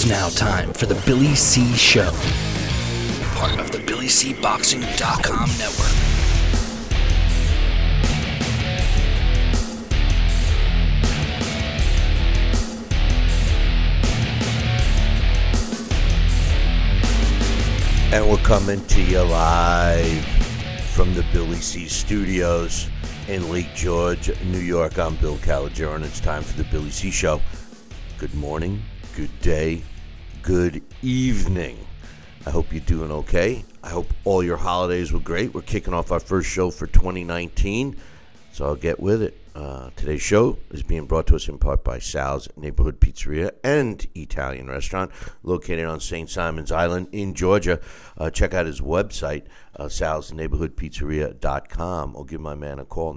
It's now time for the Billy C Show, part of the BillyCBoxing.com network. And we're coming to you live from the Billy C Studios in Lake George, New York. I'm Bill Calogero, and it's time for the Billy C Show. Good morning, good day, good evening. I hope you're doing okay. I hope all your holidays were great. We're kicking off our first show for 2019, so I'll get with it. Uh, today's show is being brought to us in part by Sal's Neighborhood Pizzeria and Italian Restaurant, located on St. Simon's Island in Georgia. Uh, check out his website, uh, salsneighborhoodpizzeria.com, or give my man a call,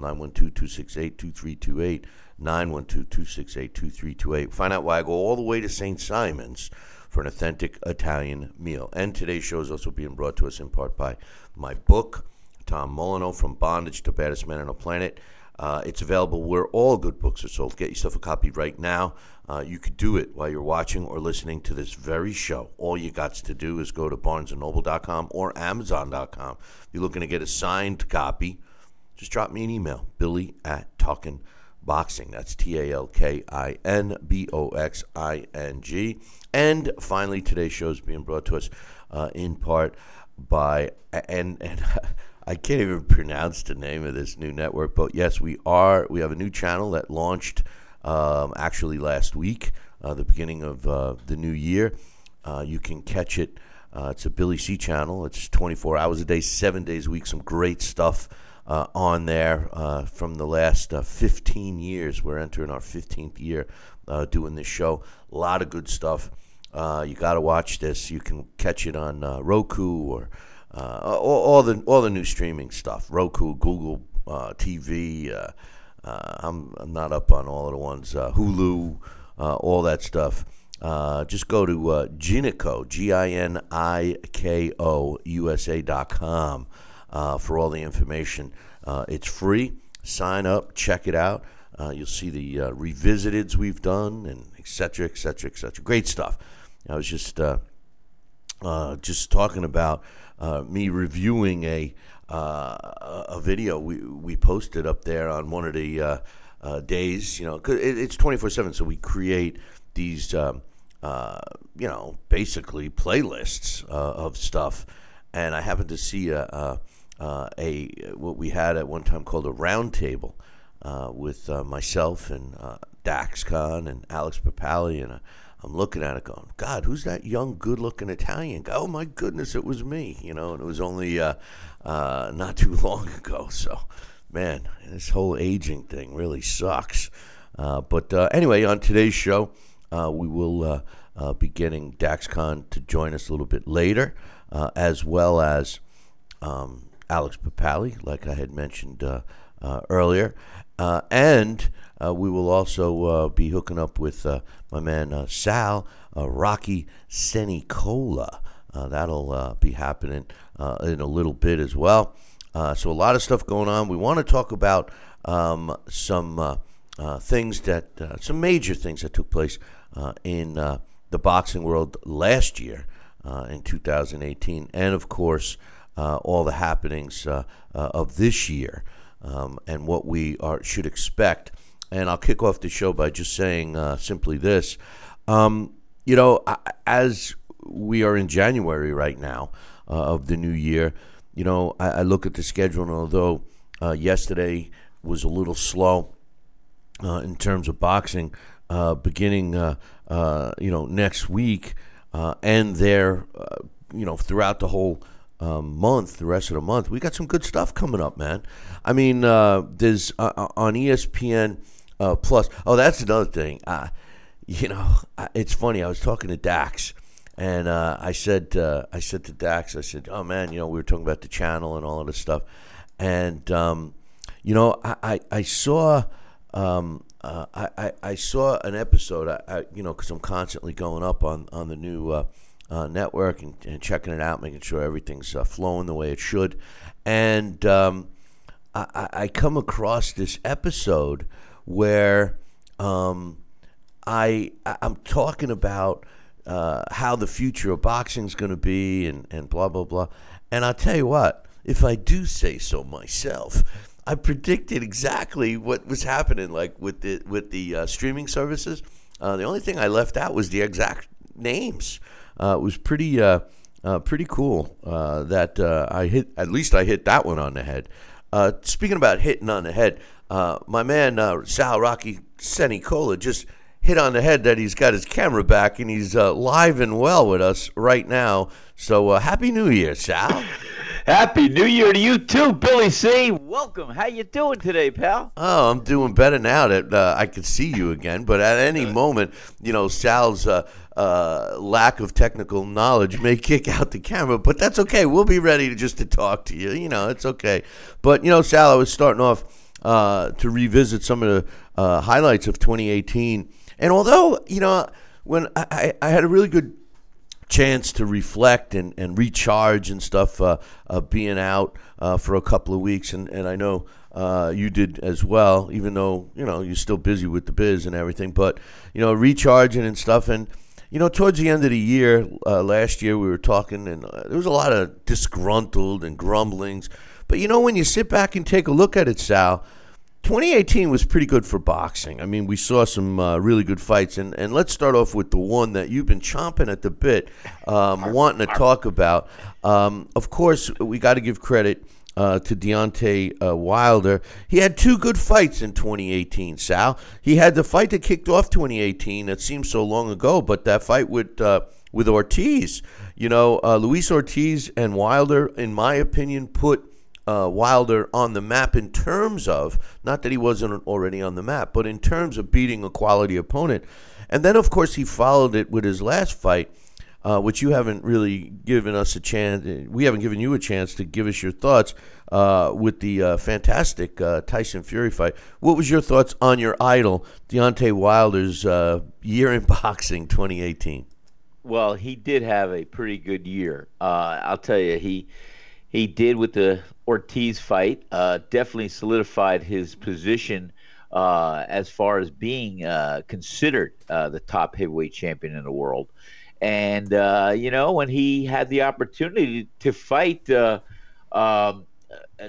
912-268-2328, 912-268-2328. Find out why I go all the way to St. Simon's for an authentic Italian meal. And today's show is also being brought to us in part by my book, Tom Molineaux, From Bondage to Baddest Man on the Planet. Uh, it's available where all good books are sold. Get yourself a copy right now. Uh, you could do it while you're watching or listening to this very show. All you got to do is go to barnesandnoble.com or amazon.com. If you're looking to get a signed copy, just drop me an email, billy at talking boxing. That's T A L K I N B O X I N G. And finally, today's show is being brought to us uh, in part by, and, and I can't even pronounce the name of this new network, but yes, we are. We have a new channel that launched um, actually last week, uh, the beginning of uh, the new year. Uh, you can catch it. Uh, it's a Billy C channel. It's 24 hours a day, seven days a week. Some great stuff uh, on there uh, from the last 15 years. We're entering our 15th year doing this show. A lot of good stuff. you got to watch this. You can catch it on Roku or uh, all, all, the all the new streaming stuff, Roku, Google uh, TV. Uh, I'm, I'm, not up on all of the ones, Hulu, all that stuff. just go to uh, Giniko, G I N I K O, USA.com uh, for all the information. it's free. Sign up, check it out. you'll see the revisiteds we've done, and et cetera, et cetera, et cetera. Great stuff. I was just just talking about uh, me reviewing a uh, a video we we posted up there on one of the uh, uh days. You know, cause it, it's twenty four seven, so we create these. Um, uh, you know, basically playlists of stuff, and I happened to see a, a, a, what we had at one time called a roundtable with myself and Dax Khan and Alex Papali and I'm looking at it going, God, who's that young, good looking Italian guy? Oh, my goodness, it was me, you know, and it was only uh, uh, not too long ago. So, man, this whole aging thing really sucks. Uh, but uh, anyway, on today's show, uh, we will uh, be getting Dax Khan to join us a little bit later, as well as um, Alex Papali, like I had mentioned earlier. and uh, we will also uh, be hooking up with uh, my man uh, Sal uh, Rocky Senicola. Uh, that'll be happening in a little bit as well. so a lot of stuff going on. We want to talk about um, some things that, some major things that took place in the boxing world last year in 2018, and of course all the happenings of this year. Um, and what we are should expect and I'll kick off the show by just saying uh, simply this. Um, you know, as we are in January right now uh, of the new year, you know, I, I, look at the schedule, and although uh, yesterday was a little slow uh, in terms of boxing, uh, beginning, uh, you know, next week and there, you know, throughout the whole um, month, the rest of the month, we got some good stuff coming up, man. I mean, uh, there's on ESPN uh, plus, oh, that's another thing. Uh, you know, it's funny. I was talking to Dax, and uh, I said, uh, I said to Dax, I said, "Oh man, you know, we were talking about the channel and all of this stuff, and um, you know, I, I, I saw." Um, uh, I, I, saw an episode, I, I you know, because I'm constantly going up on, on the new uh, network and, and, checking it out, making sure everything's uh, flowing the way it should. And um, I, I, come across this episode where um, I I'm talking about uh, how the future of boxing is going to be and, and blah, blah, blah. And I'll tell you what, if I do say so myself, I predicted exactly what was happening, like with the with the uh, streaming services. Uh, the only thing I left out was the exact names. Uh, it was pretty uh, uh, pretty cool uh, that I hit. At least I hit that one on the head. speaking about hitting on the head, my man Sal Rocky Senicola just hit on the head that he's got his camera back and he's live and well with us right now. So happy New Year, Sal. Happy New Year to you too, Billy C. Welcome. How you doing today, pal? Oh, I'm doing better now that uh, I can see you again. But at any moment, you know, Sal's uh, uh, lack of technical knowledge may kick out the camera, but that's okay. We'll be ready to just to talk to you. You know, it's okay. But you know, Sal, I was starting off uh, to revisit some of the uh, highlights of 2018, and although you know, when I, I had a really good chance to reflect and, and recharge and stuff uh, uh, being out uh, for a couple of weeks. And, and I know uh, you did as well, even though, you know, you're still busy with the biz and everything. But, you know, recharging and stuff. And, you know, towards the end of the year, uh, last year, we were talking, and uh, there was a lot of disgruntled and grumblings. But, you know, when you sit back and take a look at it, Sal, 2018 was pretty good for boxing. I mean, we saw some uh, really good fights, and, and let's start off with the one that you've been chomping at the bit, um, wanting to talk about. Um, of course, we got to give credit uh, to Deontay uh, Wilder. He had two good fights in 2018, Sal. He had the fight that kicked off 2018 that seems so long ago, but that fight with uh, with Ortiz. You know, uh, Luis Ortiz and Wilder, in my opinion, put uh, Wilder on the map in terms of not that he wasn't already on the map, but in terms of beating a quality opponent. And then, of course, he followed it with his last fight, uh, which you haven't really given us a chance. We haven't given you a chance to give us your thoughts uh, with the uh, fantastic uh, Tyson Fury fight. What was your thoughts on your idol, Deontay Wilder's uh, year in boxing 2018? Well, he did have a pretty good year. I'll tell you, he he did with the Ortiz fight. Uh, definitely solidified his position uh, as far as being uh, considered uh, the top heavyweight champion in the world. And uh, you know, when he had the opportunity to fight uh, um,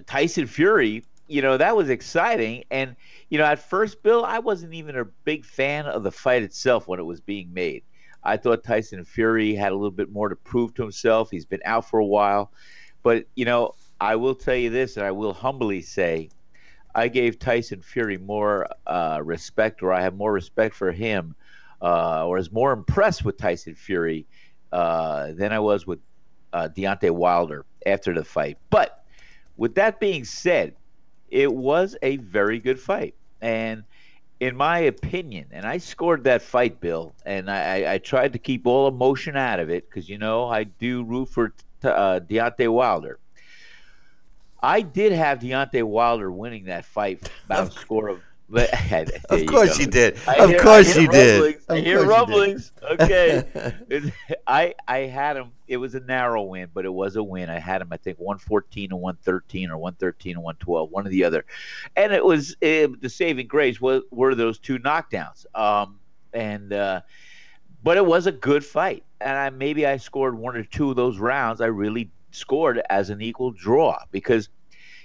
Tyson Fury, you know that was exciting. And you know, at first, Bill, I wasn't even a big fan of the fight itself when it was being made. I thought Tyson Fury had a little bit more to prove to himself. He's been out for a while. But, you know, I will tell you this, and I will humbly say, I gave Tyson Fury more uh, respect, or I have more respect for him, uh, or is more impressed with Tyson Fury uh, than I was with uh, Deontay Wilder after the fight. But with that being said, it was a very good fight. And in my opinion, and I scored that fight, Bill, and I, I tried to keep all emotion out of it because, you know, I do root for uh, Deontay Wilder. I did have Deontay Wilder winning that fight by a score of. But, of course you, you did. of hear, course you did. I hear rumblings. okay, I I had him. It was a narrow win, but it was a win. I had him. I think one fourteen and one thirteen, or one thirteen and one twelve, one or the other. And it was it, the saving grace was were those two knockdowns. Um, and uh, but it was a good fight, and I, maybe I scored one or two of those rounds. I really scored as an equal draw because,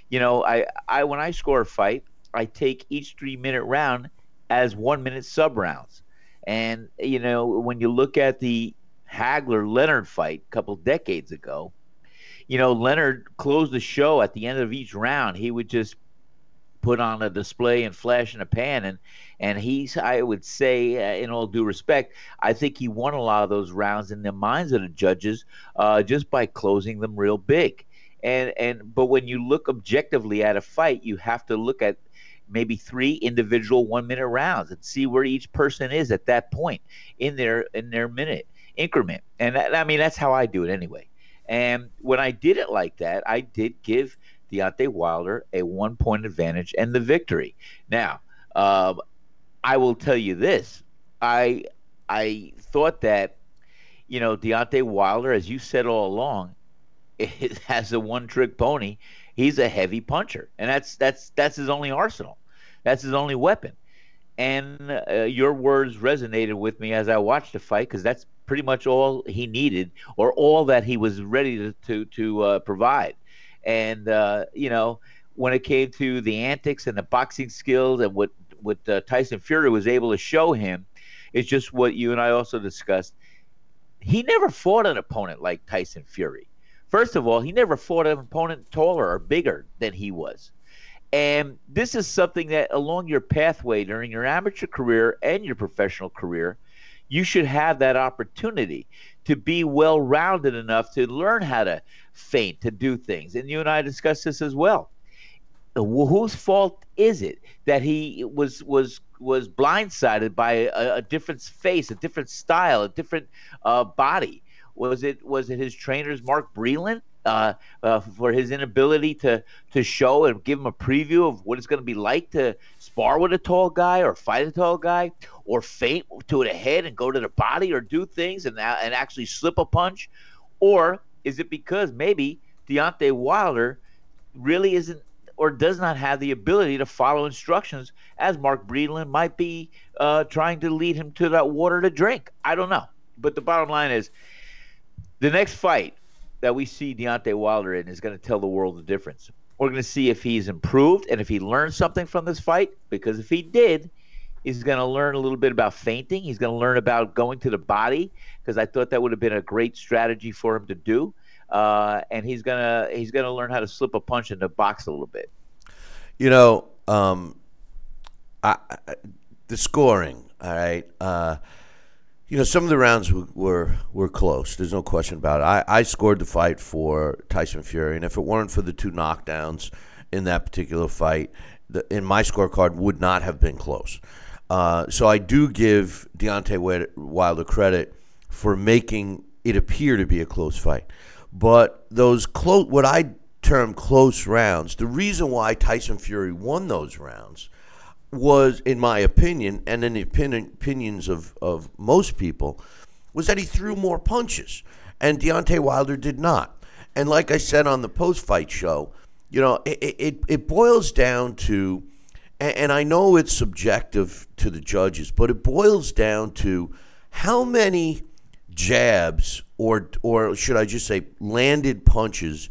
you know, I, I when I score a fight, I take each three minute round as one minute sub rounds, and you know when you look at the Hagler Leonard fight a couple decades ago, you know Leonard closed the show at the end of each round. He would just put on a display and flash in a pan. And and he's I would say uh, in all due respect I think he won a lot of those rounds in the minds of the judges uh, just by closing them real big. And and but when you look objectively at a fight you have to look at maybe three individual one minute rounds and see where each person is at that point in their in their minute increment and that, I mean that's how I do it anyway and when I did it like that I did give Deontay Wilder a one point advantage and the victory. Now, um, I will tell you this: I I thought that you know Deontay Wilder, as you said all along, has a one trick pony. He's a heavy puncher, and that's that's that's his only arsenal. That's his only weapon. And uh, your words resonated with me as I watched the fight because that's pretty much all he needed or all that he was ready to to, to uh, provide. And uh, you know, when it came to the antics and the boxing skills and what what uh, Tyson Fury was able to show him, it's just what you and I also discussed. He never fought an opponent like Tyson Fury. First of all, he never fought an opponent taller or bigger than he was. And this is something that along your pathway during your amateur career and your professional career, you should have that opportunity to be well rounded enough to learn how to feint, to do things. And you and I discussed this as well. Whose fault is it that he was was was blindsided by a, a different face, a different style, a different uh, body? Was it was it his trainers, Mark Breland, uh, uh, for his inability to to show and give him a preview of what it's going to be like to spar with a tall guy or fight a tall guy or feint to the head and go to the body or do things and and actually slip a punch, or is it because maybe Deontay Wilder really isn't or does not have the ability to follow instructions as Mark Breland might be uh, trying to lead him to that water to drink? I don't know, but the bottom line is the next fight that we see Deontay Wilder in is going to tell the world the difference. We're going to see if he's improved and if he learned something from this fight. Because if he did, he's going to learn a little bit about feinting. He's going to learn about going to the body because I thought that would have been a great strategy for him to do. Uh, and he's gonna he's gonna learn how to slip a punch in the box a little bit. You know, um, I, I, the scoring. All right. Uh, you know, some of the rounds were, were, were close. There's no question about it. I, I scored the fight for Tyson Fury, and if it weren't for the two knockdowns in that particular fight, the, in my scorecard would not have been close. Uh, so I do give Deontay Wilder credit for making it appear to be a close fight. But those close, what I term close rounds, the reason why Tyson Fury won those rounds was, in my opinion, and in the opinions of, of most people, was that he threw more punches, and Deontay Wilder did not. And like I said on the post fight show, you know, it, it, it boils down to, and I know it's subjective to the judges, but it boils down to how many jabs or or should I just say landed punches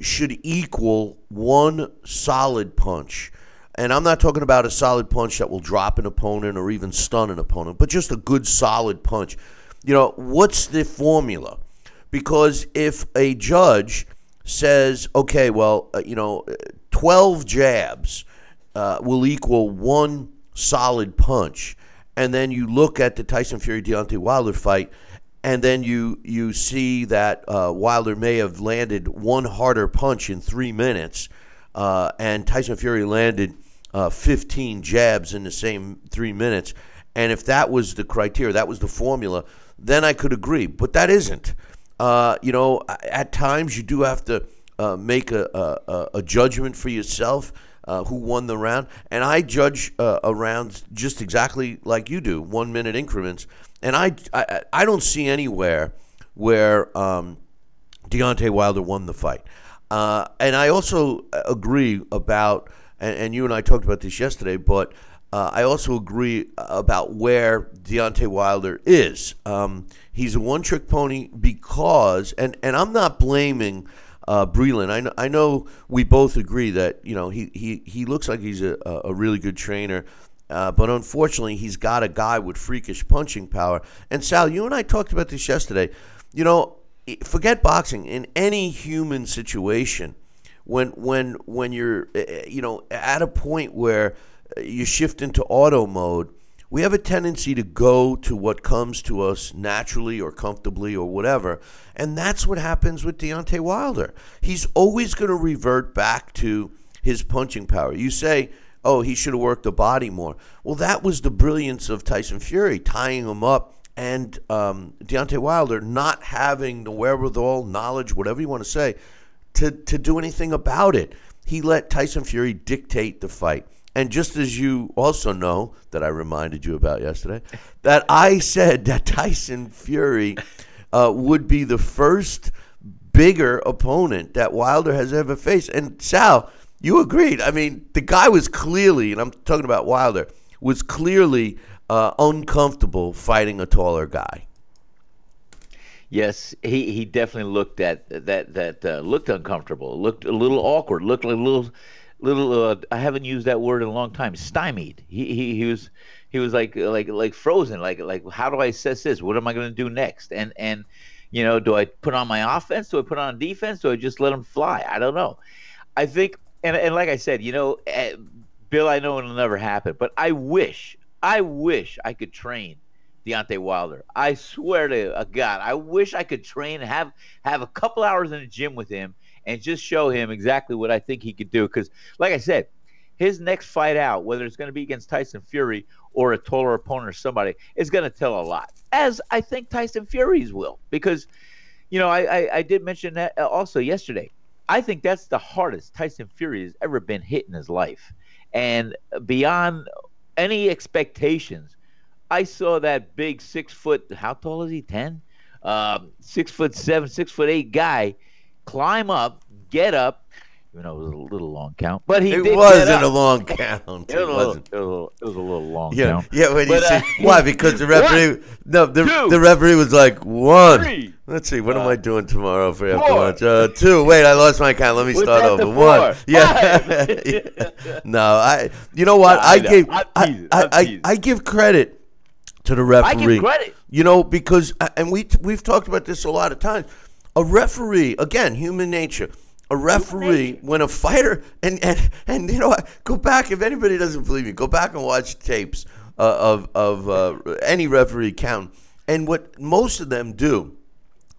should equal one solid punch and I'm not talking about a solid punch that will drop an opponent or even stun an opponent, but just a good solid punch. You know, what's the formula? Because if a judge says, okay, well, uh, you know, 12 jabs uh, will equal one solid punch, and then you look at the Tyson Fury Deontay Wilder fight, and then you you see that uh, Wilder may have landed one harder punch in three minutes, uh, and Tyson Fury landed uh, 15 jabs in the same three minutes. And if that was the criteria, that was the formula, then I could agree. But that isn't. Uh, you know, at times you do have to uh, make a, a, a, judgment for yourself. Uh, who won the round? And I judge uh, a round just exactly like you do, one minute increments. And I, I, I don't see anywhere where um, Deontay Wilder won the fight. Uh, and I also agree about and, and you and I talked about this yesterday, but uh, I also agree about where Deontay Wilder is. Um, he's a one trick pony because, and, and I'm not blaming uh, Breland. I know, I know we both agree that you know he, he, he looks like he's a, a really good trainer. Uh, but unfortunately, he's got a guy with freakish punching power. And Sal, you and I talked about this yesterday. You know, forget boxing. In any human situation, when when when you're eh, eh, you know at a point where eh, you shift into auto mode we have a tendency to go to what comes to us naturally or comfortably or whatever. And that's what happens with Deontay Wilder. He's always going to revert back to his punching power. You say, oh, he should have worked the body more. Well, that was the brilliance of Tyson Fury, tying him up, and um, Deontay Wilder not having the wherewithal, knowledge, whatever you want to say, to, to do anything about it. He let Tyson Fury dictate the fight. And just as you also know, that I reminded you about yesterday, that I said that Tyson Fury uh, would be the first bigger opponent that Wilder has ever faced. And Sal, you agreed. I mean, the guy was clearly, and I'm talking about Wilder, was clearly uh, uncomfortable fighting a taller guy. Yes, he, he definitely looked at that that uh, looked uncomfortable, looked a little awkward, looked a little little. Uh, I haven't used that word in a long time. Stymied. He he, he was he was like like like frozen. Like like how do I assess this? What am I going to do next? And and you know, do I put on my offense? Do I put on defense? Do I just let him fly? I don't know. I think and and like I said, you know, uh, Bill, I know it'll never happen, but I wish I wish I could train Deontay Wilder. I swear to God, I wish I could train, have have a couple hours in the gym with him, and just show him exactly what I think he could do. Because, like I said, his next fight out, whether it's going to be against Tyson Fury or a taller opponent or somebody, is going to tell a lot. As I think Tyson Fury's will, because, you know, I, I, I did mention that uh, also yesterday. I think that's the hardest Tyson Fury has ever been hit in his life, and beyond any expectations I saw that big six foot. How tall is he? Ten. Um, six foot seven, six foot eight guy climb up, get up. You know, it was a little long count, but he it wasn't a long count. It, it, wasn't. It was, a little, it was a little long yeah, count. Yeah, when but, you uh, why? Because the referee, one, no, the, two, the referee was like one. Three, Let's see, what uh, am I doing tomorrow for after lunch? Uh, two. Wait, I lost my count. Let me start over. One. Yeah. yeah. no, I. You know what? I, I give. I, I, I give credit to the referee. I give credit. You know, because uh, and we we've talked about this a lot of times. A referee, again, human nature. A referee, when a fighter, and, and and you know? Go back if anybody doesn't believe me. Go back and watch tapes uh, of of uh, any referee count. And what most of them do,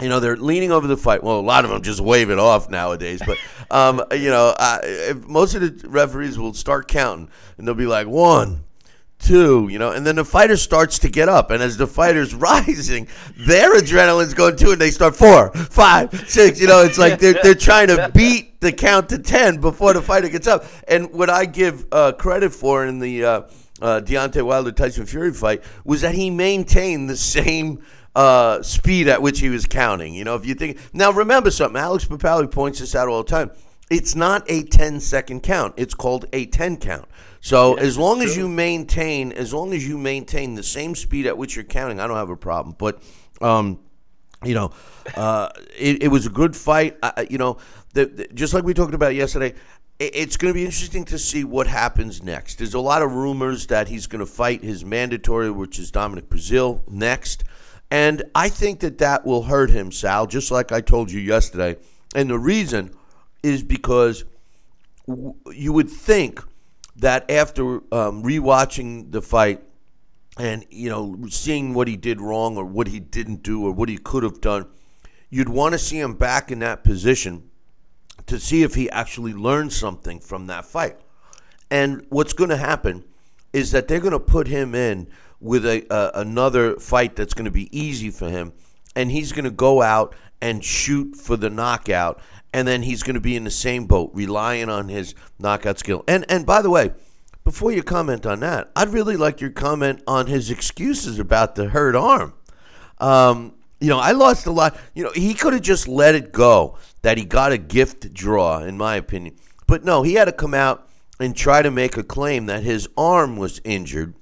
you know, they're leaning over the fight. Well, a lot of them just wave it off nowadays. But um, you know, uh, most of the referees will start counting, and they'll be like one two, you know, and then the fighter starts to get up, and as the fighter's rising, their adrenaline's going too, and they start four, five, six, you know, it's like they're they're trying to beat the count to ten before the fighter gets up. And what I give uh, credit for in the uh, uh, Deontay Wilder Tyson Fury fight was that he maintained the same. Uh, speed at which he was counting. You know, if you think now, remember something. Alex Papali points this out all the time. It's not a 10 second count. It's called a 10 count. So yeah, as long as you maintain, as long as you maintain the same speed at which you're counting, I don't have a problem. But, um, you know, uh, it, it, was a good fight. I, you know, the, the, just like we talked about yesterday, it's going to be interesting to see what happens next. There's a lot of rumors that he's going to fight his mandatory, which is Dominic Breazeale, next. And I think that that will hurt him, Sal, just like I told you yesterday. And the reason is because w- you would think – that after um, rewatching the fight and you know seeing what he did wrong or what he didn't do or what he could have done, you'd want to see him back in that position to see if he actually learned something from that fight. And what's going to happen is that they're going to put him in with a uh, another fight that's going to be easy for him, and he's going to go out and shoot for the knockout and then he's going to be in the same boat, relying on his knockout skill. And and by the way, before you comment on that, I'd really like your comment on his excuses about the hurt arm. Um, you know, I lost a lot. You know, he could have just let it go that he got a gift draw, in my opinion. But no, he had to come out and try to make a claim that his arm was injured.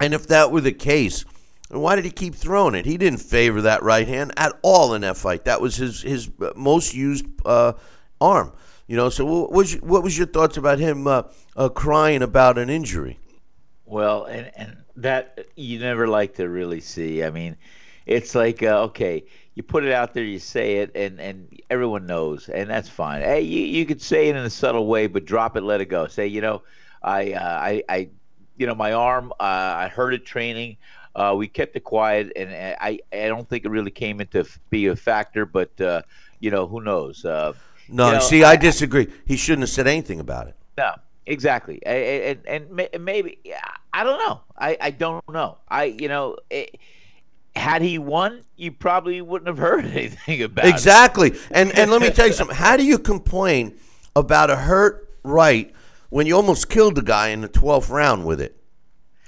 And if that were the case, and why did he keep throwing it? He didn't favor that right hand at all in that fight. That was his his most used uh, arm. You know. So what was your, what was your thoughts about him uh, uh, crying about an injury? Well, and and that you never like to really see. I mean, it's like uh, okay, you put it out there, you say it, and and everyone knows, and that's fine. Hey, you you could say it in a subtle way, but drop it, let it go. Say, you know, I uh, I I, you know, my arm, uh, I hurt it training. Uh, we kept it quiet, and I I don't think it really came into be a factor. But uh, you know, who knows? Uh, no, you know, see, I, I, disagree. He shouldn't have said anything about it. No, exactly, and and, and maybe I don't know. I I don't know. I you know. It, had he won, you probably wouldn't have heard anything about exactly. it. Exactly. And and let me tell you something. How do you complain about a hurt right when you almost killed the guy in the 12th round with it?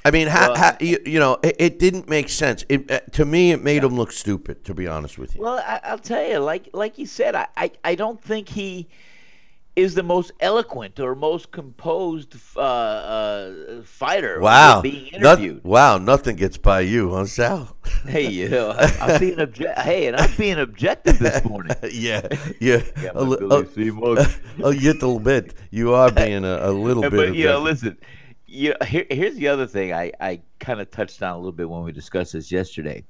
I mean, ha, well, ha, you, you, know, it, it, didn't make sense. It, uh, to me, it made yeah. him look stupid. To be honest with you. Well, I, will tell you, like like you said, I, I, I don't think he is the most eloquent or most composed uh, uh, fighter. Wow. being interviewed. wow, nothing gets by you, huh, Sal? hey, you know, I- I'm being obje- Hey, and I'm being objective this morning. yeah, yeah. Yeah, a, my li- Billy a- C. Mug. a little bit. You are being a, a little bit. but you know, listen. You know, here, here's the other thing I, I kind of touched on a little bit when we discussed this yesterday.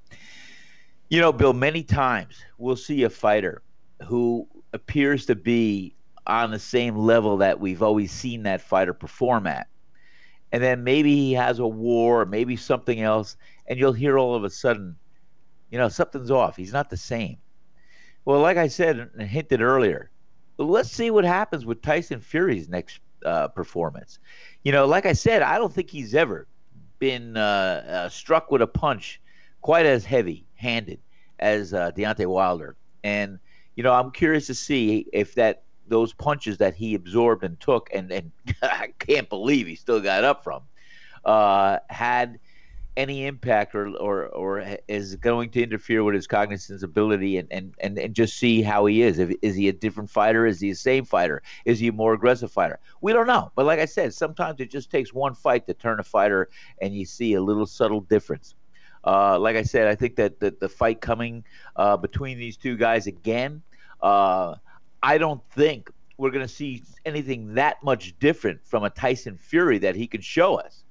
You know, Bill, many times we'll see a fighter who appears to be on the same level that we've always seen that fighter perform at. And then maybe he has a war, or maybe something else, and you'll hear all of a sudden, you know, something's off. He's not the same. Well, like I said and hinted earlier, let's see what happens with Tyson Fury's next uh, performance. You know, like I said, I don't think he's ever been uh, uh, struck with a punch quite as heavy-handed as uh, Deontay Wilder. And you know, I'm curious to see if that those punches that he absorbed and took, and and I can't believe he still got up from, uh, had any impact or, or or is going to interfere with his cognizance ability and, and, and, and just see how he is. If, is he a different fighter? Is he the same fighter? Is he a more aggressive fighter? We don't know. But like I said, sometimes it just takes one fight to turn a fighter and you see a little subtle difference. Uh, like I said, I think that the, the fight coming uh, between these two guys again, uh, I don't think we're going to see anything that much different from a Tyson Fury that he can show us.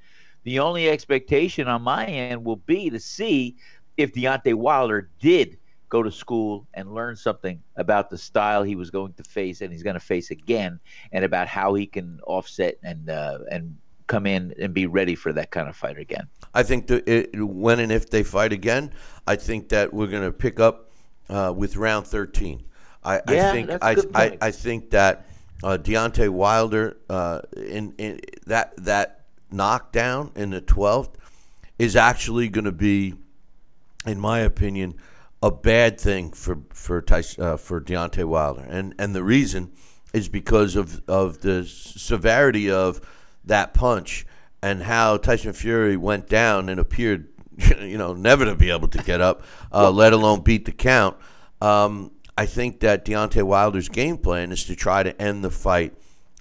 The only expectation on my end will be to see if Deontay Wilder did go to school and learn something about the style he was going to face and he's going to face again, and about how he can offset and uh, and come in and be ready for that kind of fight again. I think that it, when and if they fight again, I think that we're going to pick up uh, with round 13. I, Yeah, I think I, I. I think that uh, Deontay Wilder uh, in, in that that knockdown in the 12th is actually going to be, in my opinion, a bad thing for for Tyson, uh, for Deontay Wilder, and and the reason is because of of the severity of that punch and how Tyson Fury went down and appeared, you know, never to be able to get up, uh, let alone beat the count. Um, I think that Deontay Wilder's game plan is to try to end the fight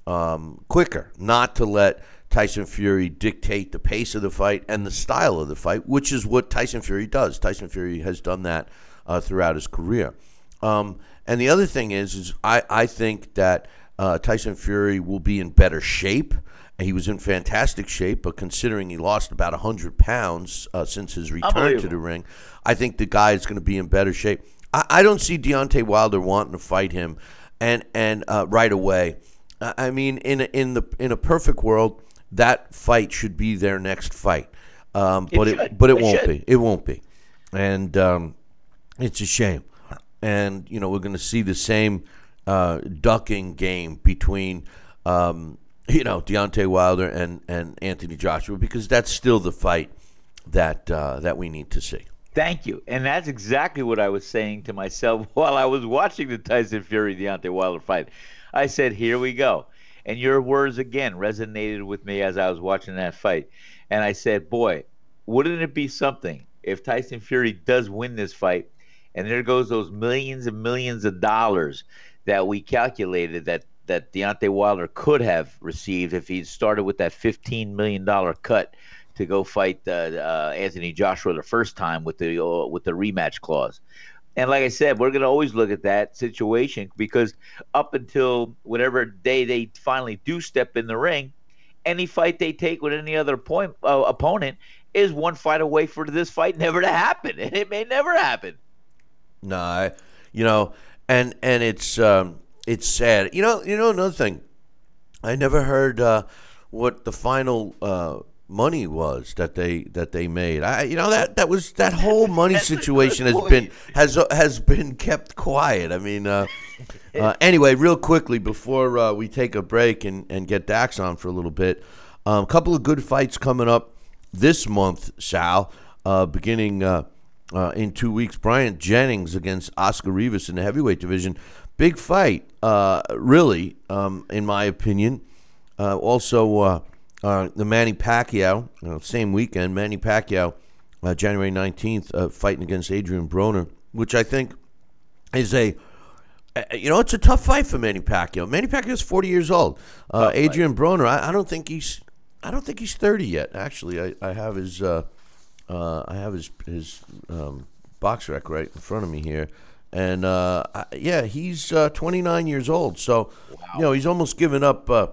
um, quicker, not to let Tyson Fury dictate the pace of the fight and the style of the fight, which is what Tyson Fury does. Tyson Fury has done that uh, throughout his career. Um, and the other thing is, is I, I think that uh, Tyson Fury will be in better shape. He was in fantastic shape, but considering he lost about 100 pounds uh, since his return to the ring, I think the guy is going to be in better shape. I, I don't see Deontay Wilder wanting to fight him, and and uh, right away. I I mean, in a, in the in a perfect world, that fight should be their next fight, um, It but it but it, It won't should. be. It won't be, and um, it's a shame. And you know, we're going to see the same uh, ducking game between. Um, you know Deontay Wilder and, and Anthony Joshua because that's still the fight that uh, that we need to see. Thank you. And that's exactly what I was saying to myself while I was watching the Tyson Fury Deontay Wilder fight. I said, here we go. And your words again resonated with me as I was watching that fight. And I said, boy, wouldn't it be something if Tyson Fury does win this fight and there goes those millions and millions of dollars that we calculated that that Deontay Wilder could have received if he'd started with that $15 million cut to go fight uh, uh, Anthony Joshua the first time with the uh, with the rematch clause. And like I said, we're going to always look at that situation because up until whatever day they finally do step in the ring, any fight they take with any other point, uh, opponent is one fight away for this fight never to happen, and it may never happen. No, I, you know, and and it's um, it's sad. You know, you know another thing. I never heard uh, what the final uh, money was that they that they made. I, you know that that was that whole money That's a good situation has point. been has has been kept quiet. I mean, uh, uh, anyway, real quickly before uh, we take a break and and get Dax on for a little bit, um, a couple of good fights coming up this month, Sal. Uh, beginning. Uh, uh, in two weeks. Bryant Jennings against Oscar Rivas in the heavyweight division. Big fight, uh, really, um, in my opinion. Uh, also, uh, uh, the Manny Pacquiao, you know, same weekend, Manny Pacquiao, uh, January 19th, uh, fighting against Adrian Broner, which I think is a Uh, You know, it's a tough fight for Manny Pacquiao. Manny Pacquiao is forty years old. Uh. Adrian Broner, I, I don't think he's, I don't think he's thirty yet. Actually, I, I have his, uh, uh, I have his his um, box rec right in front of me here, and uh, yeah, he's uh, twenty nine years old. So, you know, he's almost given up uh,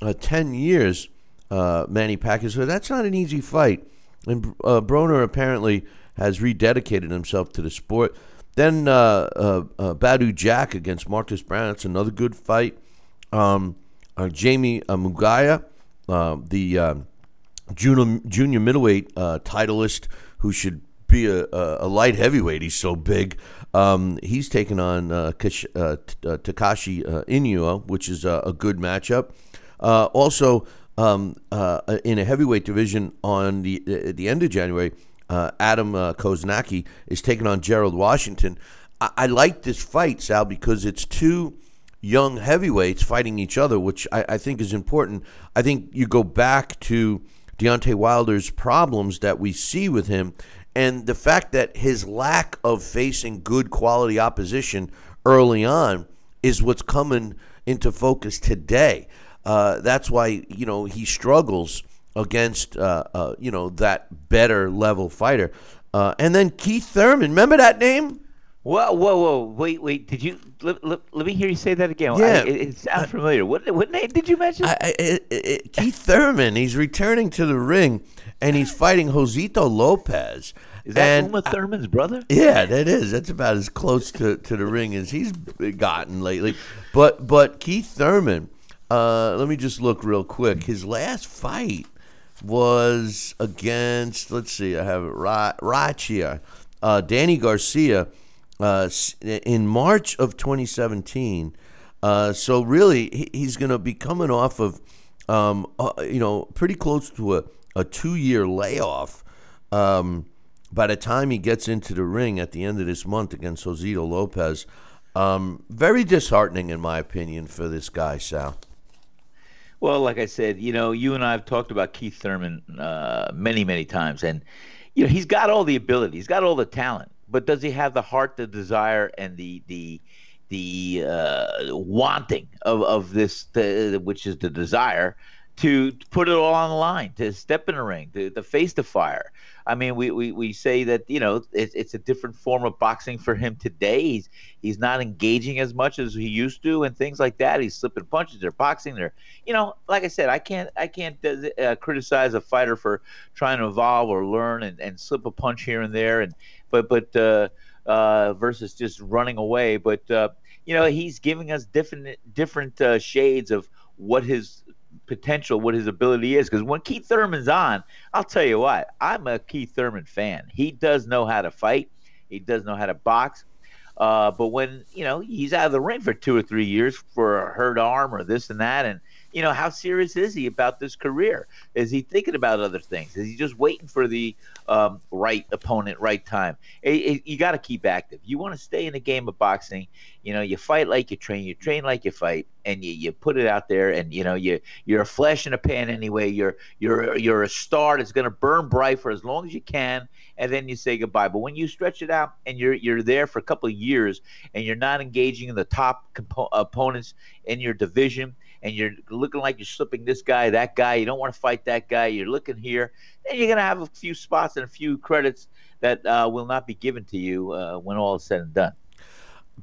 uh, ten years. Uh, Manny Pacquiao, so that's not an easy fight. And uh, Broner apparently has rededicated himself to the sport. Then uh, uh, uh, Badou Jack against Marcus Browne. That's another good fight. Um, uh, Jaime Munguia, the um junior, junior middleweight titleist, who should be a, a, light heavyweight. He's so big. Um, he's taken on uh, uh, uh, Takashi Inoue, which is a, a good matchup. Also, um, uh, in a heavyweight division on the at the end of January, uh, Adam uh, Kownacki is taking on Gerald Washington. I, I like this fight, Sal, because it's two young heavyweights fighting each other, which I, I think is important. I think you go back to Deontay Wilder's problems that we see with him, and the fact that his lack of facing good quality opposition early on is what's coming into focus today. Uh, that's why you know he struggles against uh, uh, you know that better level fighter. Uh, and then Keith Thurman, remember that name? Whoa, whoa, whoa! Wait, wait. Did you let, let, let me hear you say that again? Yeah. I, it, it sounds familiar. What what name did you mention? I, I, it, it, Keith Thurman, he's returning to the ring, and he's fighting Josesito Lopez. Is that and Uma Thurman's brother? Yeah, that is. That's about as close to, to the ring as he's gotten lately. But but Keith Thurman, uh, let me just look real quick. His last fight was against. Let's see, I have it right here. Uh, Danny Garcia uh, in March of 2017. Uh, so really, he, he's going to be coming off of, um, uh, you know, pretty close to a, a two year layoff. Um, by the time he gets into the ring at the end of this month against Josesito Lopez, um, very disheartening in my opinion for this guy, Sal. Well, like I said, you know, you and I have talked about Keith Thurman uh, many, many times, and you know, he's got all the ability, he's got all the talent, but does he have the heart, the desire, and the the the uh, wanting of of this, the, which is the desire to put it all on the line, to step in the ring, to, to face the fire. I mean, we, we, we say that you know it's, it's a different form of boxing for him today. He's he's not engaging as much as he used to, and things like that. He's slipping punches. They're boxing. They're you know, like I said, I can't I can't uh, criticize a fighter for trying to evolve or learn and, and slip a punch here and there, and but but uh, uh, versus just running away. But uh, you know, he's giving us different different uh, shades of what his potential, what his ability is. Because when Keith Thurman's on, I'll tell you what, I'm a Keith Thurman fan. He does know how to fight. He does know how to box. Uh, but when you know he's out of the ring for two or three years for a hurt arm or this and that, and you know how serious is he about this career? Is he thinking about other things? Is he just waiting for the um, right opponent, right time? It, it, you got to keep active. You want to stay in the game of boxing. You know, you fight like you train, you train like you fight, and you, you put it out there. And you know, you you're a flash in a pan anyway. You're you're you're a star that's going to burn bright for as long as you can, and then you say goodbye. But when you stretch it out and you're you're there for a couple of years, and you're not engaging in the top compo- opponents in your division and you're looking like you're slipping this guy, that guy. You don't want to fight that guy. You're looking here, and you're going to have a few spots and a few credits that uh, will not be given to you uh, when all is said and done.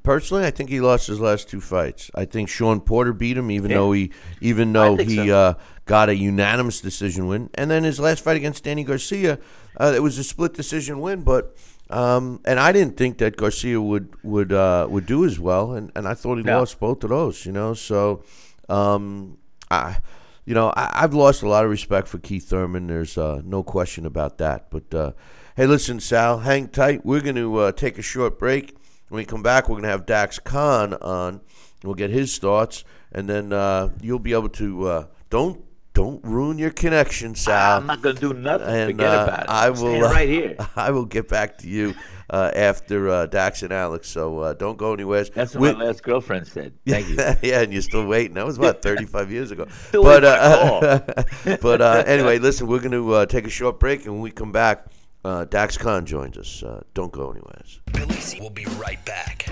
Personally, I think he lost his last two fights. I think Shawn Porter beat him, even Yeah. though he even though he so. uh, got a unanimous decision win. And then his last fight against Danny Garcia, uh, it was a split decision win. But um, and I didn't think that Garcia would would uh, would do as well. And, and I thought he No. lost both of those. You know, so um, I. You know, I, I've lost a lot of respect for Keith Thurman. There's uh, no question about that. But uh, hey, listen, Sal, hang tight. We're going to uh, take a short break. When we come back, we're going to have Dax Khan on. We'll get his thoughts, and then uh, you'll be able to uh, don't don't ruin your connection, Sal. I'm not going to do nothing. and Forget uh, about it. I will right here. I will get back to you uh, after uh, Dax and Alex. So uh, don't go anywhere. That's what We- my last girlfriend said. Thank you. yeah, and you're still waiting. That was about 35 years ago. Still but uh, but uh, anyway, listen, we're going to uh, take a short break, and when we come back, uh, Dax Khan joins us. Uh, don't go anywhere. Billy C will be right back.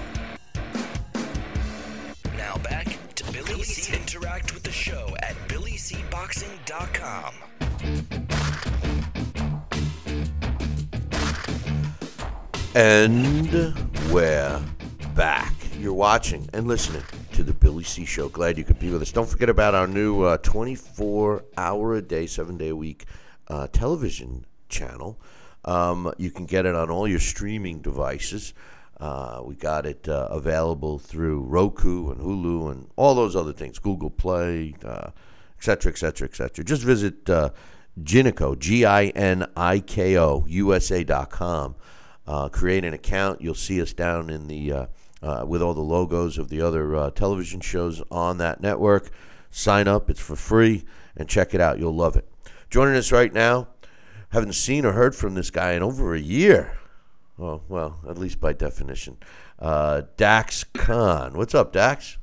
Please interact with the show at billycboxing.com. And we're back. You're watching and listening to the Billy C Show. Glad you could be with us. Don't forget about our new uh, 24 hour a day, seven day a week uh, television channel. Um, you can get it on all your streaming devices. Uh, we got it uh, available through Roku and Hulu and all those other things, Google Play, etc., etc., cetera, et cetera, et cetera. Just visit uh, Giniko, G I N I K O, USA.com. Uh, create an account. You'll see us down in the uh, uh, with all the logos of the other uh, television shows on that network. Sign up. It's for free and check it out. You'll love it. Joining us right now, haven't seen or heard from this guy in over a year. Oh, well, at least by definition. Uh, Dax Khan. What's up, Dax?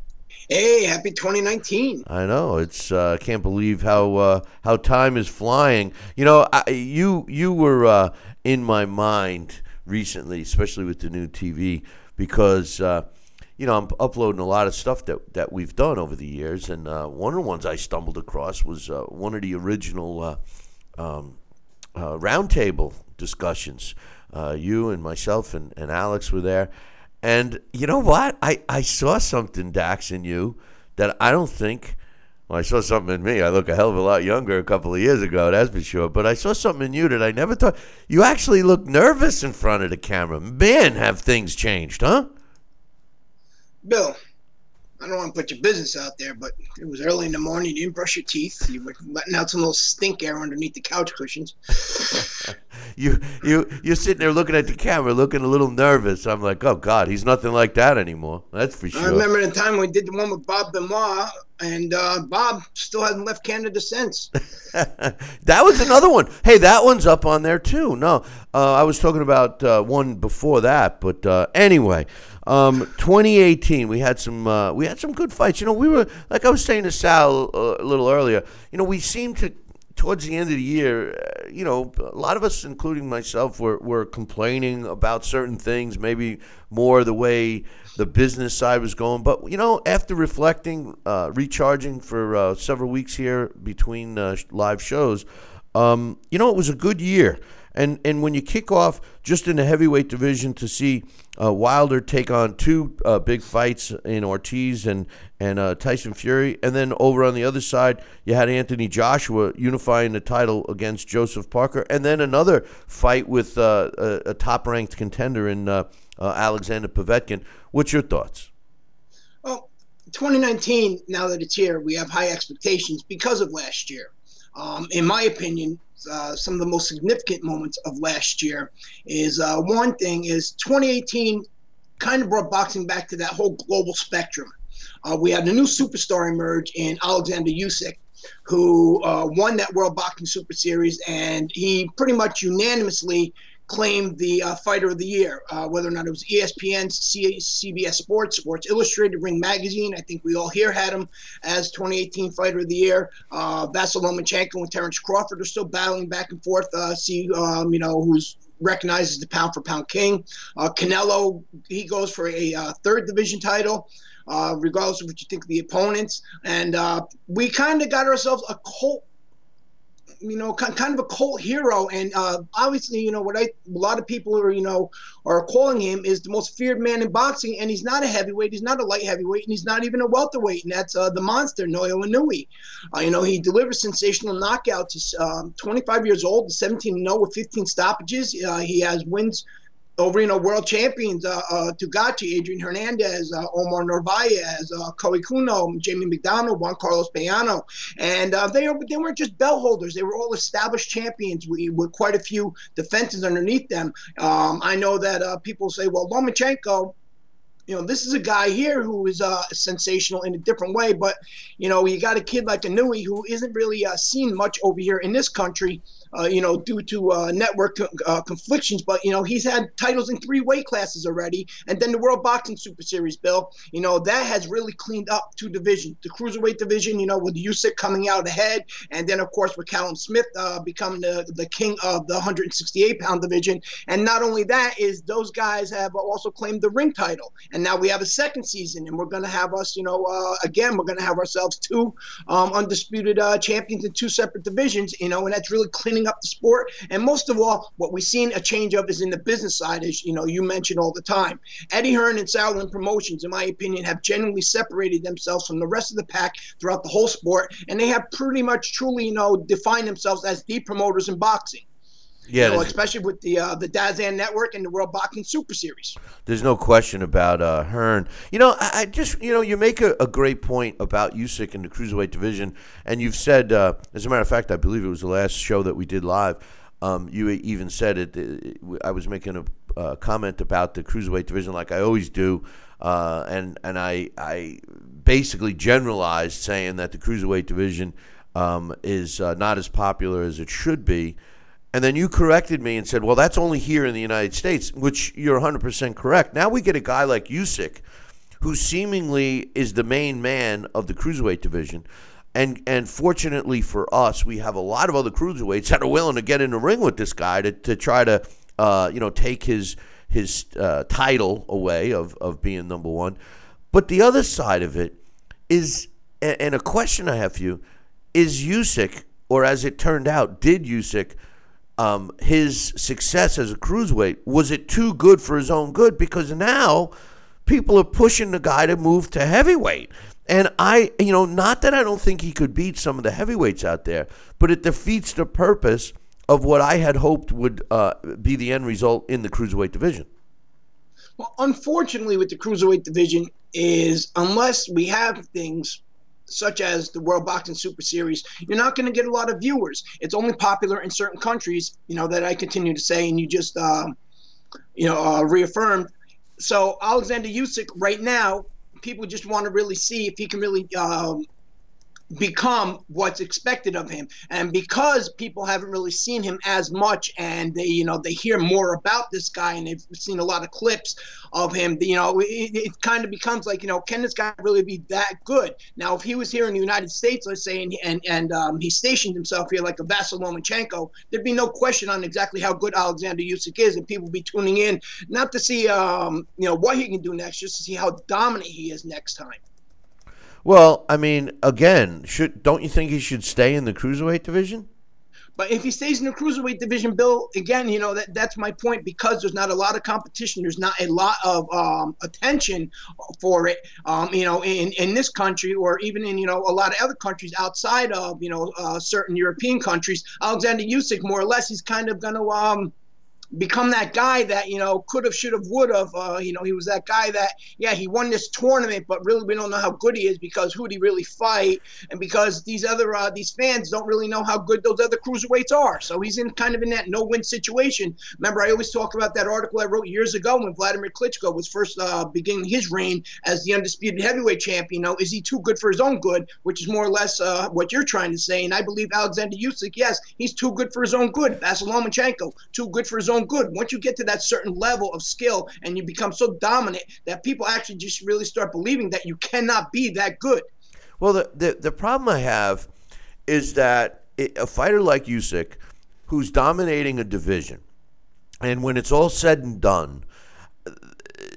Hey, happy 2019. I know it's. I uh, can't believe how uh, how time is flying. You know, I, you you were uh, in my mind recently, especially with the new TV, because uh, you know I'm uploading a lot of stuff that that we've done over the years, and uh, one of the ones I stumbled across was uh, one of the original uh, um, uh, roundtable discussions. Uh, you and myself and, and Alex were there, and you know what? I I saw something, Dax, in you that I don't think. Well, I saw something in me. I look a hell of a lot younger a couple of years ago, that's for sure. But I saw something in you that I never thought. You actually look nervous in front of the camera. Man, have things changed, huh? Bill, I don't want to put your business out there, but it was early in the morning. You didn't brush your teeth. You were letting out some little stink air underneath the couch cushions. you you you're sitting there looking at the camera, looking a little nervous. I'm like, oh God, he's nothing like that anymore. That's for sure. I remember the time we did the one with Bob Benoit, and uh, Bob still hasn't left Canada since. that was another one. Hey, that one's up on there too. No, uh, I was talking about uh, one before that, but uh, anyway. Um, 2018, we had some uh, we had some good fights. You know, we were like I was saying to Sal uh, a little earlier. You know, we seemed to towards the end of the year. Uh, you know, a lot of us, including myself, were were complaining about certain things. Maybe more the way the business side was going. But you know, after reflecting, uh, recharging for uh, several weeks here between uh, live shows, um, you know, it was a good year. And and when you kick off just in the heavyweight division to see uh, Wilder take on two uh, big fights in Ortiz and and uh, Tyson Fury, and then over on the other side you had Anthony Joshua unifying the title against Joseph Parker, and then another fight with uh, a, a top ranked contender in uh, uh, Alexander Povetkin. What's your thoughts? Well, 2019, now that it's here, we have high expectations because of last year. Um, in my opinion, uh, some of the most significant moments of last year is uh, one thing is 2018 kind of brought boxing back to that whole global spectrum. Uh, we had a new superstar emerge in Alexander Usyk, who uh, won that World Boxing Super Series, and he pretty much unanimously claimed the uh, Fighter of the Year, uh, whether or not it was ESPN, C- CBS Sports, Sports Illustrated, Ring Magazine. I think we all here had him as 2018 Fighter of the Year. Uh, Vasyl Lomachenko and Terrence Crawford are still battling back and forth. Uh, see, um, you know, who's recognized as the pound for pound king. Uh, Canelo, he goes for a uh, third division title. Uh, regardless of what you think of the opponents, and uh, we kind of got ourselves a cult you know, kind of a cult hero. And uh, obviously, you know, what I a lot of people are, you know, are calling him is the most feared man in boxing. And he's not a heavyweight, he's not a light heavyweight, and he's not even a welterweight. And that's uh, the monster, Naoya Inoue. Uh, you know, he delivers sensational knockouts. He's um, 25 years old, 17 0 with 15 stoppages. Uh, he has wins over, you know, world champions, uh, uh, Taguchi, Adrian Hernandez, uh, Omar Narvaez, uh, Kohei Kono, Jamie McDonald, Juan Carlos Payano. And uh, they, they weren't just bell holders. They were all established champions with, with quite a few defenses underneath them. Um, I know that uh, people say, well, Lomachenko, you know, this is a guy here who is uh, sensational in a different way, but you know, you got a kid like Inoue who isn't really uh, seen much over here in this country uh, you know, due to uh, network uh, conflictions. But you know, he's had titles in three weight classes already, and then the World Boxing Super Series, Bill. You know, that has really cleaned up two divisions: the cruiserweight division, you know, with Usyk coming out ahead, and then of course with Callum Smith uh, becoming the the king of the 168 pound division. And not only that is those guys have also claimed the ring title, and and now we have a second season, and we're going to have us, you know, uh, again, we're going to have ourselves two um, undisputed uh, champions in two separate divisions, you know, and that's really cleaning up the sport. And most of all, what we've seen a change of is in the business side, as you know, you mentioned all the time. Eddie Hearn and Sauerland Promotions, in my opinion, have genuinely separated themselves from the rest of the pack throughout the whole sport, and they have pretty much truly, you know, defined themselves as the promoters in boxing. Yeah, you know, especially with the uh, the DAZN network and the World Boxing Super Series. There's no question about uh, Hearn. You know, I, I, just you know you make a, a, great point about Usyk in the cruiserweight division, and you've said, uh, as a matter of fact, I believe it was the last show that we did live. Um, you even said it, it, I was making a uh, comment about the cruiserweight division, like I always do, uh, and and I I basically generalized saying that the cruiserweight division um, is uh, not as popular as it should be. And then you corrected me and said, well, that's only here in the United States, which you're 100% correct. Now we get a guy like Usyk, who seemingly is the main man of the cruiserweight division. And, and fortunately for us, we have a lot of other cruiserweights that are willing to get in the ring with this guy to, to try to, uh, you know, take his his uh, title away of, of being number one. But the other side of it is, and a question I have for you, is Usyk, or as it turned out, did Usyk – um, his success as a cruiserweight was it too good for his own good? Because now people are pushing the guy to move to heavyweight. And I, you know, not that I don't think he could beat some of the heavyweights out there, but it defeats the purpose of what I had hoped would uh, be the end result in the cruiserweight division. Well, unfortunately, with the cruiserweight division, is unless we have things such as the World Boxing Super Series, you're not going to get a lot of viewers. It's only popular in certain countries, you know, that I continue to say, and you just, uh, you know, uh, reaffirmed. So Alexander Usyk right now, people just want to really see if he can really um, become what's expected of him. And because people haven't really seen him as much and they you know they hear more about this guy and they've seen a lot of clips of him you know it, it kind of becomes like you know can this guy really be that good? Now if he was here in the united states let's say and and, and um, he stationed himself here like a vasyl lomachenko there'd be no question on exactly how good alexander Usyk is and people would be tuning in not to see um, you know what he can do next just to see how dominant he is next time well, I mean, again, should don't you think he should stay in the cruiserweight division? But if he stays in the cruiserweight division, Bill, again, you know that that's my point because there's not a lot of competition. There's not a lot of um, attention for it. Um, you know, in in this country or even in you know a lot of other countries outside of you know uh, certain European countries, Alexander Usyk, more or less, he's kind of going to um, become that guy that you know could have, should have, would have. Uh, you know, he was that guy that yeah, he won this tournament, but really we don't know how good he is because who did he really fight, and because these other uh, these fans don't really know how good those other cruiserweights are. So he's in kind of in that no-win situation. Remember, I always talk about that article I wrote years ago when Vladimir Klitschko was first uh, beginning his reign as the undisputed heavyweight champion. You know, is he too good for his own good? Which is more or less uh, what you're trying to say. And I believe Alexander Usyk, yes, he's too good for his own good. Vasyl Lomachenko, too good for his own good. Once you get to that certain level of skill and you become so dominant that people actually just really start believing that you cannot be that good. Well, the the, the problem I have is that a fighter like Usyk, who's dominating a division, and when it's all said and done,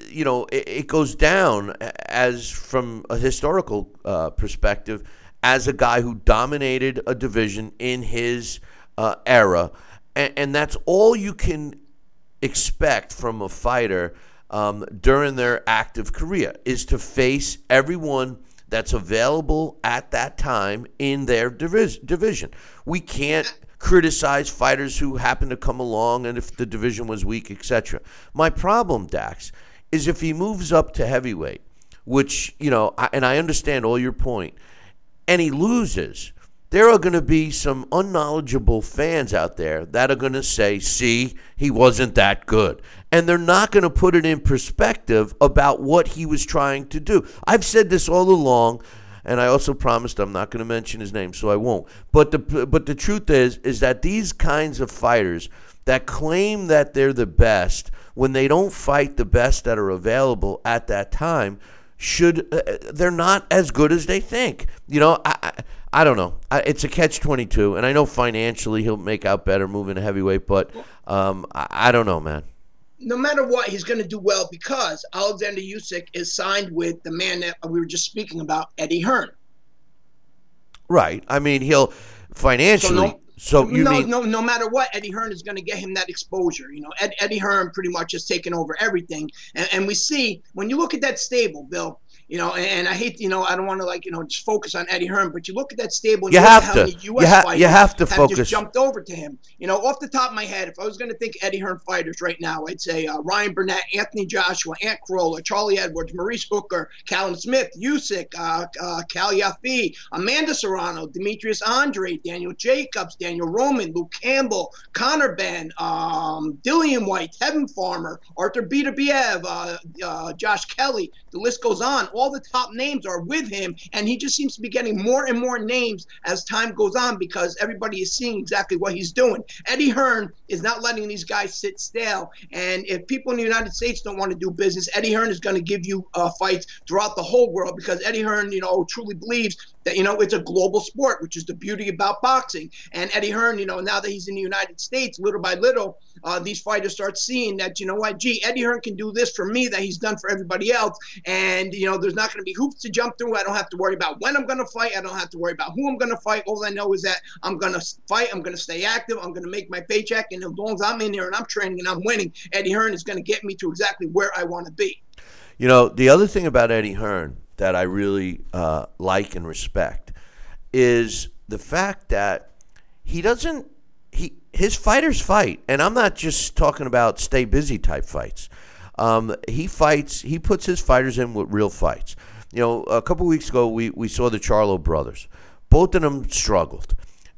you know, it, it goes down as from a historical uh, perspective as a guy who dominated a division in his uh, era and, and that's all you can expect from a fighter um, during their active career is to face everyone that's available at that time in their divis- division. We can't criticize fighters who happen to come along and if the division was weak, etc. My problem, Dax, is if he moves up to heavyweight, which, you know, I, and I understand all your point, and he loses there are going to be some unknowledgeable fans out there that are going to say, see, he wasn't that good. And they're not going to put it in perspective about what he was trying to do. I've said this all along. And I also promised I'm not going to mention his name, so I won't. But the but the truth is is that these kinds of fighters that claim that they're the best when they don't fight the best that are available at that time should uh, they're not as good as they think. You know, I, I don't know. I, it's a catch twenty two, and I know financially he'll make out better moving to heavyweight, but um, I, I, don't know, man. no matter what, he's going to do well because Alexander Usyk is signed with the man that we were just speaking about, Eddie Hearn. Right. I mean, he'll financially. So, no, so you no, mean no, no matter what, Eddie Hearn is going to get him that exposure. You know, Ed, Eddie Hearn pretty much has taken over everything, and, and we see when you look at that stable, Bill you know, and, I hate, you know, I don't want to like, you know, just focus on Eddie Hearn, but you look at that stable. you, you have to. You, ha- you have to focus. Just jumped over to him. You know, off the top of my head, if I was going to think Eddie Hearn fighters right now, I'd say uh, Ryan Burnett, Anthony Joshua, Ant Crolla, Charlie Edwards, Maurice Hooker, Callum Smith, Usyk, uh, uh, Kal Yafai, Amanda Serrano, Demetrius Andre, Daniel Jacobs, Daniel Roman, Luke Campbell, Conor Benn, um, Dillian Whyte, Tevin Farmer, Arthur Beterbiev, uh, uh, Josh Kelly. The list goes on. All the top names are with him, and he just seems to be getting more and more names as time goes on because everybody is seeing exactly what he's doing. Eddie Hearn is not letting these guys sit stale, and if people in the United States don't want to do business, Eddie Hearn is going to give you uh, fights throughout the whole world because Eddie Hearn, you know, truly believes that you know it's a global sport, which is the beauty about boxing. And Eddie Hearn, you know, now that he's in the United States, little by little, uh, these fighters start seeing that you know what, gee, Eddie Hearn can do this for me that he's done for everybody else, and you know, there's not going to be hoops to jump through. I don't have to worry about when I'm going to fight. I don't have to worry about who I'm going to fight. All I know is that I'm going to fight. I'm going to stay active. I'm going to make my paycheck, and as long as I'm in there and I'm training and I'm winning, Eddie Hearn is going to get me to exactly where I want to be. You know, the other thing about Eddie Hearn that I really uh, like and respect is the fact that he doesn't his fighters fight, and I'm not just talking about stay busy type fights. Um, he fights. He puts his fighters in with real fights. You know, a couple weeks ago we we saw the Charlo brothers. Both of them struggled,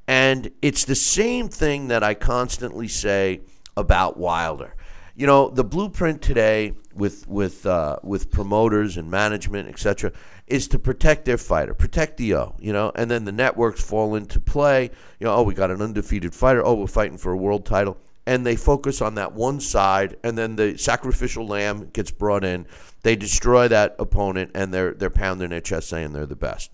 and it's the same thing that I constantly say about Wilder. You know, the blueprint today with with uh, with promoters and management, etc., is to protect their fighter, protect the O. You know, and then the networks fall into play. You know, oh, we got an undefeated fighter. Oh, we're fighting for a world title, and they focus on that one side, and then the sacrificial lamb gets brought in. They destroy that opponent, and they're they're pounding their chest saying they're the best.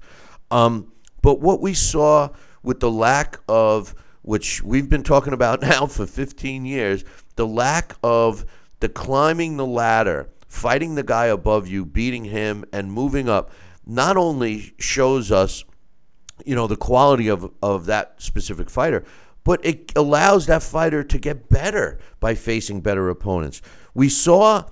Um, but what we saw with the lack of which we've been talking about now for 15 years, the lack of the climbing the ladder, fighting the guy above you, beating him, and moving up, not only shows us, you know, the quality of, of that specific fighter, but it allows that fighter to get better by facing better opponents. We saw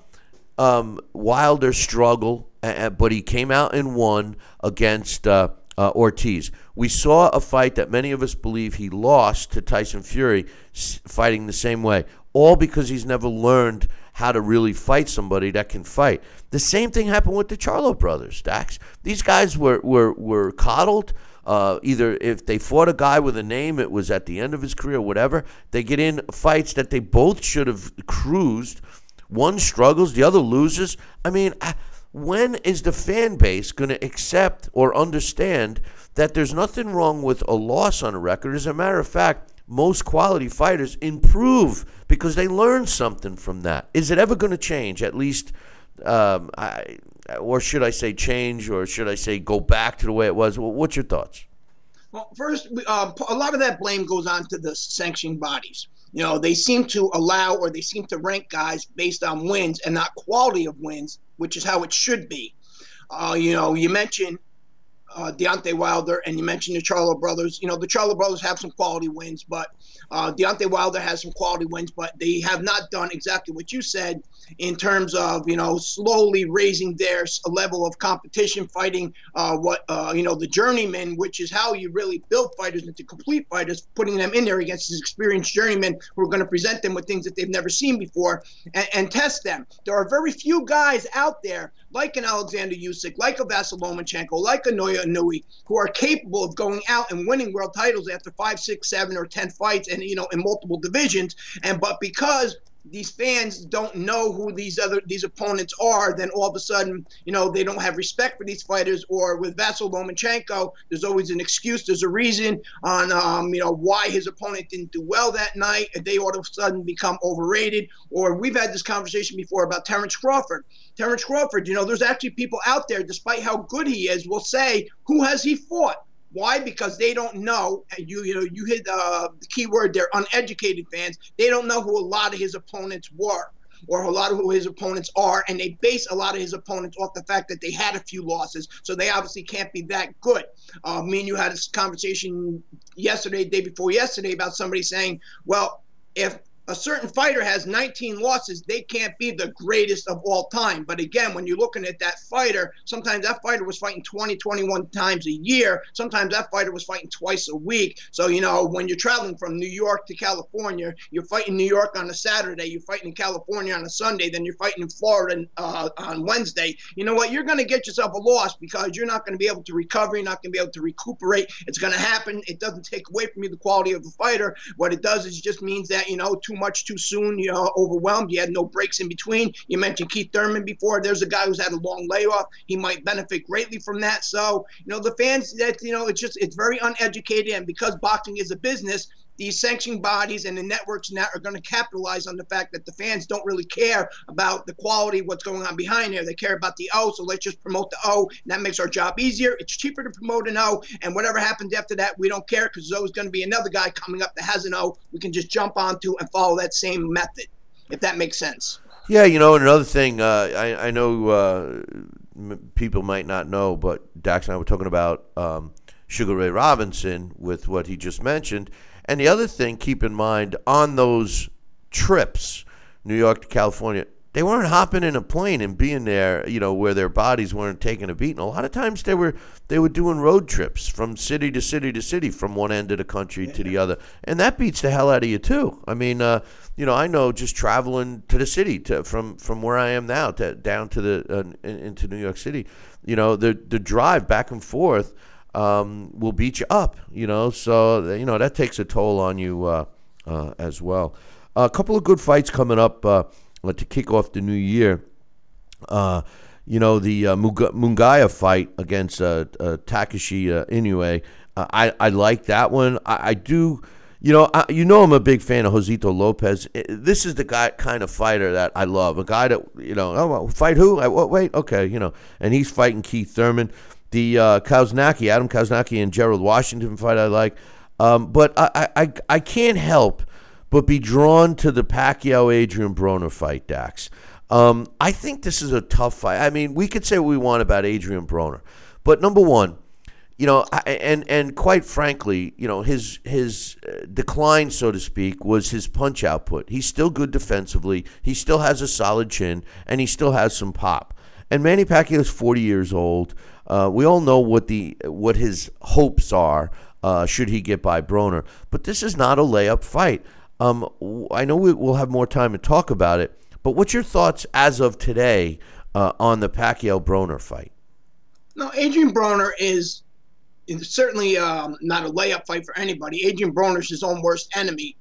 um, Wilder struggle, but he came out and won against uh, uh, Ortiz. We saw a fight that many of us believe he lost to Tyson Fury, fighting the same way, all because he's never learned how to really fight somebody that can fight. The same thing happened with the Charlo brothers, Dax. These guys were were were coddled. Uh, either if they fought a guy with a name, it was at the end of his career, whatever. They get in fights that they both should have cruised. One struggles, the other loses. I mean, when is the fan base going to accept or understand that there's nothing wrong with a loss on a record? As a matter of fact, most quality fighters improve because they learn something from that. Is it ever going to change? At least, um, I, or should I say change, or should I say go back to the way it was? Well, what's your thoughts? Well, first, uh, a lot of that blame goes on to the sanctioning bodies. You know, they seem to allow or they seem to rank guys based on wins and not quality of wins, which is how it should be. Uh, you know, you mentioned uh, Deontay Wilder, and you mentioned the Charlo brothers. You know, the Charlo brothers have some quality wins, but uh, Deontay Wilder has some quality wins, but they have not done exactly what you said in terms of you know slowly raising their level of competition, fighting uh, what uh, you know the journeyman, which is how you really build fighters into complete fighters, putting them in there against these experienced journeymen who are going to present them with things that they've never seen before and, and test them. There are very few guys out there like an Alexander Usyk, like a Vasyl Lomachenko, like a Naoya Inoue, who are capable of going out and winning world titles after five, six, seven, or ten fights, and you know in multiple divisions. And but because these fans don't know who these other these opponents are, then all of a sudden, you know, they don't have respect for these fighters. Or with Vasyl Lomachenko, there's always an excuse. There's a reason on, um, you know, why his opponent didn't do well that night, they all of a sudden become overrated. Or we've had this conversation before about Terrence Crawford. Terrence Crawford, you know, there's actually people out there, despite how good he is, will say, who has he fought? Why? Because they don't know. You you know you hit uh, the key word there. Uneducated fans. They don't know who a lot of his opponents were. or a lot of who his opponents are, and they base a lot of his opponents off the fact that they had a few losses, so they obviously can't be that good. Uh, me and you had this conversation yesterday, day before yesterday, about somebody saying, well, if a certain fighter has 19 losses, they can't be the greatest of all time. But again, when you're looking at that fighter, sometimes that fighter was fighting 20, 21 times a year. Sometimes that fighter was fighting twice a week. So, you know, when you're traveling from New York to California, you're fighting New York on a Saturday, you're fighting in California on a Sunday, then you're fighting in Florida uh, on Wednesday. You know what? You're going to get yourself a loss because you're not going to be able to recover. You're not going to be able to recuperate. It's going to happen. It doesn't take away from you the quality of the fighter. What it does is just means that, you know, too much too soon. You know, overwhelmed. You had no breaks in between. You mentioned Keith Thurman before. There's a guy who's had a long layoff. He might benefit greatly from that. So, you know, the fans that you know, it's just it's very uneducated, and because boxing is a business, these sanctioning bodies and the networks now are going to capitalize on the fact that the fans don't really care about the quality, what's going on behind there. They care about the O, so let's just promote the O, and that makes our job easier. It's cheaper to promote an O, and whatever happens after that, we don't care because there's always going to be another guy coming up that has an O. We can just jump onto and follow that same method, if that makes sense. Yeah, you know, another thing, uh, I, I know uh, m- people might not know, but Dax and I were talking about um, Sugar Ray Robinson with what he just mentioned. And the other thing, keep in mind, on those trips, New York to California, they weren't hopping in a plane and being there, you know, where their bodies weren't taking a beating. A lot of times they were they were doing road trips from city to city to city, from one end of the country to the other, and that beats the hell out of you too. I mean, uh, you know, I know just traveling to the city to from from where I am now to down to the uh, into New York City, you know, the the drive back and forth um, will beat you up, you know. So you know that takes a toll on you uh, uh, as well. a couple of good fights coming up uh, to kick off the new year. Uh, you know the uh, Munguia fight against uh, Takashi Inoue. I I like that one. I, I do. You know, I, you know, I'm a big fan of Josesito Lopez. This is the guy kind of fighter that I love. A guy that you know, oh, fight who? I, wait, okay, you know, and he's fighting Keith Thurman the uh, Kownacki, Adam Kownacki and Gerald Washington fight I like. Um, but I, I, I can't help but be drawn to the Pacquiao Adrian Broner fight, Dax. Um, I think this is a tough fight. I mean, we could say what we want about Adrian Broner, but number one, you know, and and quite frankly, you know, his his uh, decline, so to speak, was his punch output. He's still good defensively. He still has a solid chin, and he still has some pop. And Manny Pacquiao is 40 years old. Uh, we all know what the what his hopes are uh, should he get by Broner, but this is not a layup fight. Um, I know we, will have more time to talk about it, but what's your thoughts as of today uh, on the Pacquiao Broner fight? No, Adrian Broner is, certainly um, not a layup fight for anybody. Adrian Broner is his own worst enemy.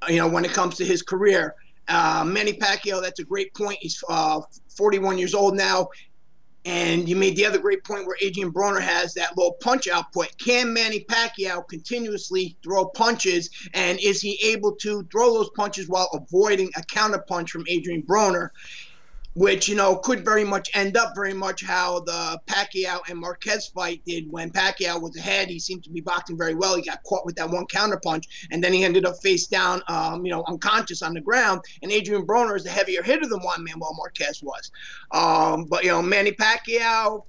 Uh, you know, when it comes to his career, uh, Manny Pacquiao, that's a great point. He's uh, 41 years old now. And you made the other great point where Adrian Broner has that low punch output. Can Manny Pacquiao continuously throw punches? And is he able to throw those punches while avoiding a counter punch from Adrian Broner? Which you know could very much end up very much how the Pacquiao and Marquez fight did when Pacquiao was ahead. He seemed to be boxing very well. He got caught with that one counter punch, and then he ended up face down, um, you know, unconscious on the ground. And Adrian Broner is a heavier hitter than Juan Manuel Marquez was. Um, but you know, Manny Pacquiao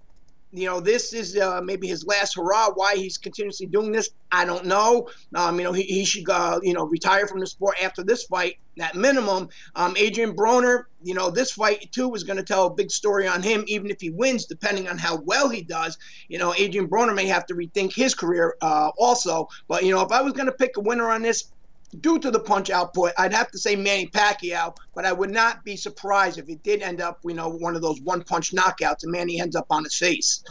you know, this is uh, maybe his last hurrah. Why he's continuously doing this, I don't know. Um, you know, he, he should, uh, you know, retire from the sport after this fight at minimum. Um, Adrian Broner, you know, this fight too is going to tell a big story on him, even if he wins, depending on how well he does. You know, Adrian Broner may have to rethink his career uh, also. But, you know, if I was going to pick a winner on this, due to the punch output, I'd have to say Manny Pacquiao, but I would not be surprised if it did end up, you know, one of those one punch knockouts and Manny ends up on his face.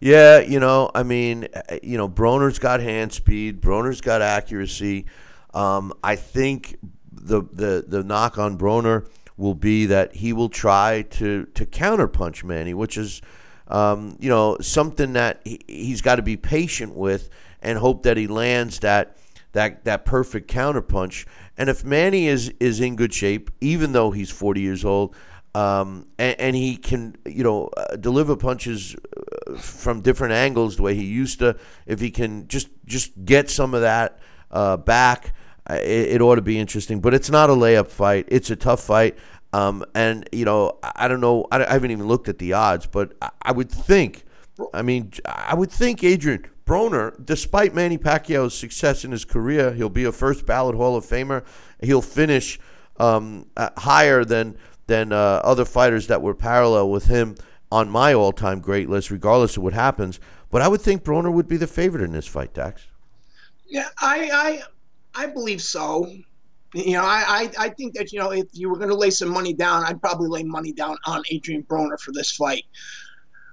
Yeah, you know, I mean, you know, Broner's got hand speed, Broner's got accuracy. Um, I think the, the the knock on Broner will be that he will try to to counterpunch Manny, which is, um, you know, something that he, he's got to be patient with and hope that he lands that that that perfect counterpunch. And if Manny is is in good shape, even though he's 40 years old, um, and, and, he can you know uh, deliver punches uh, from different angles the way he used to, if he can just just get some of that uh, back, uh, it, it ought to be interesting. But it's not a layup fight. It's a tough fight. Um, and you know, I don't know. I, haven't even looked at the odds, but I, I would think. I mean, I would think Adrian Broner, despite Manny Pacquiao's success in his career, he'll be a first ballot Hall of Famer. He'll finish um, higher than than uh, other fighters that were parallel with him on my all-time great list, regardless of what happens. But I would think Broner would be the favorite in this fight, Dax. Yeah, I I, I believe so. You know, I, I, I think that you know if you were going to lay some money down, I'd probably lay money down on Adrian Broner for this fight.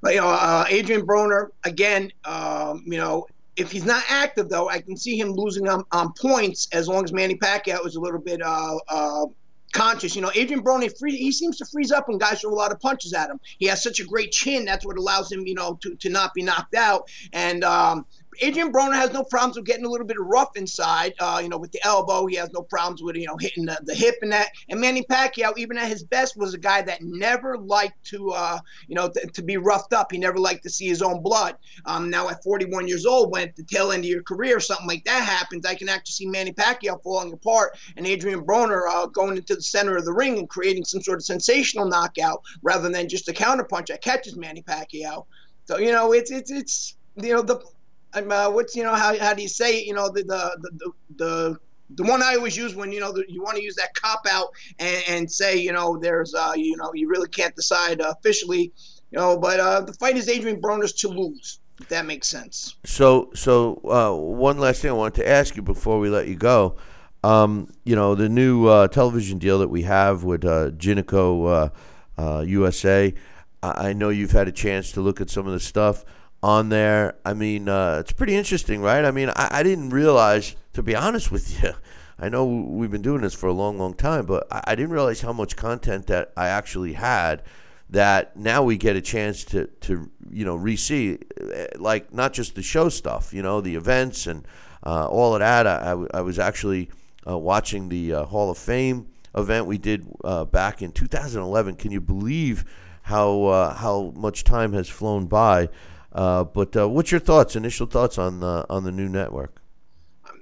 But, you know, uh, Adrian Broner again. Um, you know, if he's not active though, I can see him losing on, on points as long as Manny Pacquiao is a little bit uh, uh, conscious. You know, Adrian Broner, free, he seems to freeze up when guys throw a lot of punches at him. He has such a great chin. That's what allows him, you know, to, to not be knocked out. And um, Adrian Broner has no problems with getting a little bit rough inside. Uh, you know, with the elbow, he has no problems with you know hitting the, the hip and that. And Manny Pacquiao, even at his best, was a guy that never liked to uh, you know th- to be roughed up. He never liked to see his own blood. Um, now at 41 years old, when at the tail end of your career, something like that happens, I can actually see Manny Pacquiao falling apart and Adrian Broner uh, going into the center of the ring and creating some sort of sensational knockout rather than just a counterpunch that catches Manny Pacquiao. So you know, it's it's it's you know the I'm, uh, what's you know how, how do you say it? You know the the the, the the one I always use when you know the, you want to use that cop out and, and say you know there's uh, you know you really can't decide uh, officially you know but uh, the fight is Adrian Broner's to lose if that makes sense. So so uh, one last thing I wanted to ask you before we let you go. Um, you know the new uh, television deal that we have with uh, Giniko USA. I know you've had a chance to look at some of the stuff on there. I mean, uh, it's pretty interesting, right? I mean, I, I, didn't realize, to be honest with you, I know we've been doing this for a long, long time, but I, I didn't realize how much content that I actually had. That now we get a chance to, to you know, re-see, eh, like not just the show stuff, you know, the events and uh, all of that. I, I, was actually uh, watching the uh, Hall of Fame event we did uh, back in 2011. Can you believe how uh, how much time has flown by? Uh, but uh, what's your thoughts? Initial thoughts on the on the new network?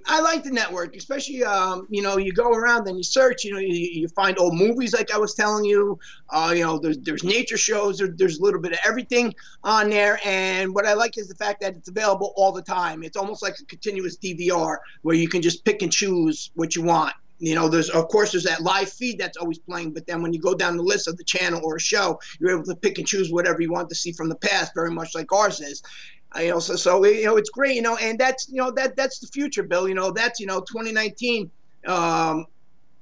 I like the network, especially um, you know you go around and you search, you know you, you find old movies like I was telling you, uh, you know there's there's nature shows, there, there's a little bit of everything on there, and what I like is the fact that it's available all the time. It's almost like a continuous DVR where you can just pick and choose what you want you know there's of course there's that live feed that's always playing but then when you go down the list of the channel or a show you're able to pick and choose whatever you want to see from the past very much like ours is. You know so, so you know it's great you know and that's you know that that's the future bill you know that's you know 2019 um,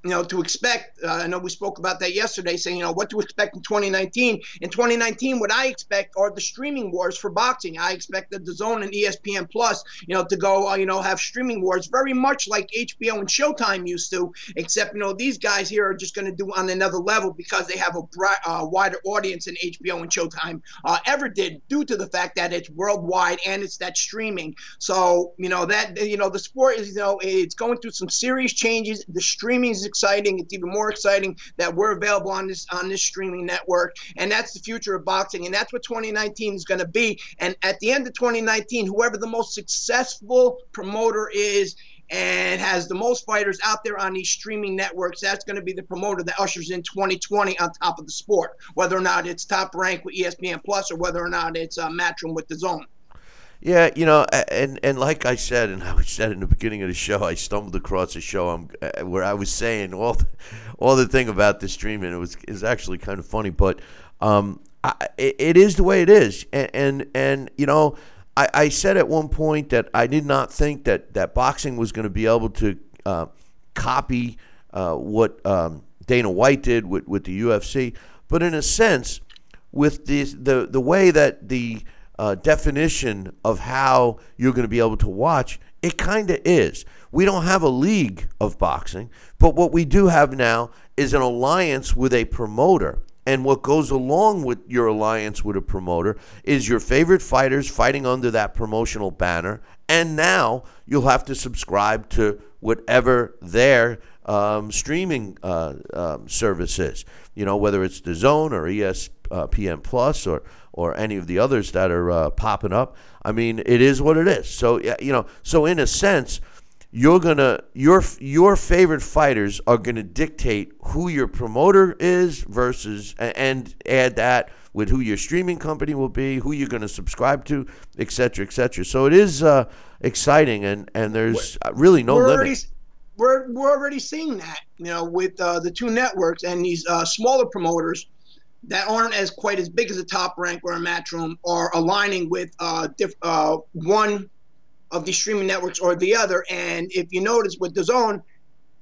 you know, to expect. Uh, I know we spoke about that yesterday, saying, you know, what to expect in 2019. In 2019, what I expect are the streaming wars for boxing. I expect the DAZN and ESPN Plus, you know, to go, uh, you know, have streaming wars very much like HBO and Showtime used to, except, you know, these guys here are just going to do on another level because they have a uh, wider audience than HBO and Showtime uh, ever did due to the fact that it's worldwide and it's that streaming. So, you know, that, you know, the sport is, you know, it's going through some serious changes. The streaming is exciting. It's even more exciting that we're available on this on this streaming network, and that's the future of boxing, and that's what 2019 is going to be. And at the end of 2019, whoever the most successful promoter is and has the most fighters out there on these streaming networks, that's going to be the promoter that ushers in 2020 on top of the sport, whether or not it's top rank with ESPN Plus or whether or not it's uh, Matchroom with DAZN. Yeah, you know, and and like I said, and I said in the beginning of the show, I stumbled across a show I'm, uh, where I was saying all the, all the thing about the streaming. It was is actually kind of funny, but um, I, it, is the way it is, and and, and you know, I, I said at one point that I did not think that that boxing was going to be able to uh, copy uh, what um, Dana White did with with the UFC, but in a sense, with this the the way that the uh, definition of how you're going to be able to watch, it kind of is. We don't have a league of boxing, but what we do have now is an alliance with a promoter. And what goes along with your alliance with a promoter is your favorite fighters fighting under that promotional banner. And now you'll have to subscribe to whatever their um, streaming uh, um, service is. You know, whether it's DAZN or ESPN Plus or or any of the others that are uh, popping up. I mean, it is what it is. So you know, so in a sense, you're gonna your your favorite fighters are gonna dictate who your promoter is versus and add that with who your streaming company will be, who you're gonna subscribe to, et cetera, et cetera. So it is uh, exciting, and and there's really no we're limit. already we're we're already seeing that, you know, with uh, the two networks and these uh, smaller promoters that aren't as quite as big as a top rank or a matchroom are aligning with uh, diff, uh, one of the streaming networks or the other. And if you notice with DAZN,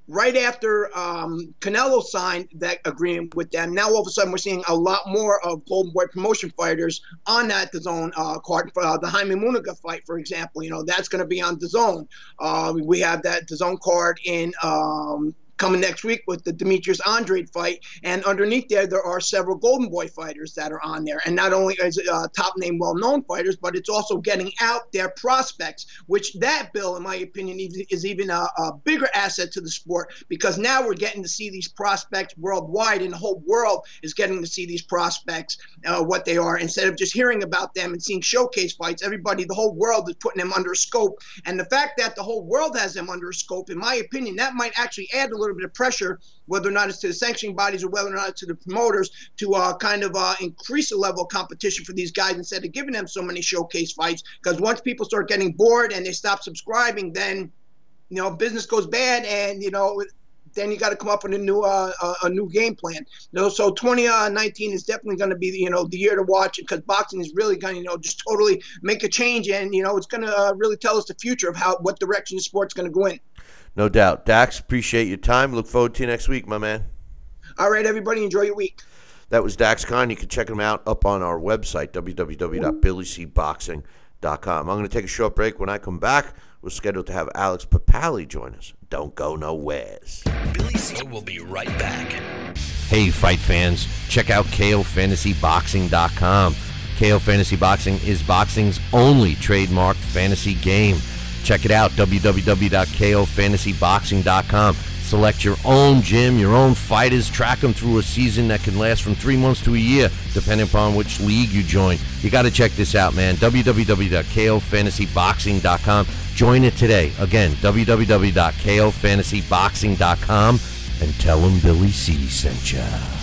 right after um, Canelo signed that agreement with them, now all of a sudden we're seeing a lot more of Golden Boy promotion fighters on that DAZN uh, card. For, uh, the Jaime Munguia fight, for example, you know that's going to be on DAZN. Uh, we have that DAZN card in um, coming next week with the Demetrius Andrade fight. And underneath there, there are several Golden Boy fighters that are on there. And not only is uh, top name, well known fighters, but it's also getting out their prospects, which that bill, in my opinion, is even a, a bigger asset to the sport because now we're getting to see these prospects worldwide, and the whole world is getting to see these prospects, uh, what they are, instead of just hearing about them and seeing showcase fights. Everybody, the whole world is putting them under scope. And the fact that the whole world has them under scope, in my opinion, that might actually add a little bit of pressure, whether or not it's to the sanctioning bodies or whether or not it's to the promoters, to uh, kind of uh, increase the level of competition for these guys instead of giving them so many showcase fights. Because once people start getting bored and they stop subscribing, then you know business goes bad, and you know then you got to come up with a new uh, a, new game plan. You know, so 2019 is definitely going to be you know the year to watch because boxing is really going to you know just totally make a change, and you know it's going to uh, really tell us the future of how what direction the sport's going to go in. No doubt. Dax, appreciate your time. Look forward to you next week, my man. All right, everybody, enjoy your week. That was Dax Khan. You can check him out up on our website, www.billycboxing.com. I'm going to take a short break. When I come back, we're scheduled to have Alex Papali join us. Don't go nowheres. Billy C will be right back. Hey, fight fans, check out KOFantasyBoxing.com. KO Fantasy Boxing is boxing's only trademarked fantasy game. Check it out, www.kofantasyboxing.com. Select your own gym, your own fighters, track them through a season that can last from three months to a year, depending upon which league you join. You got to check this out, man. www.kofantasyboxing.com. Join it today. Again, www.kofantasyboxing.com and tell them Billy C sent you.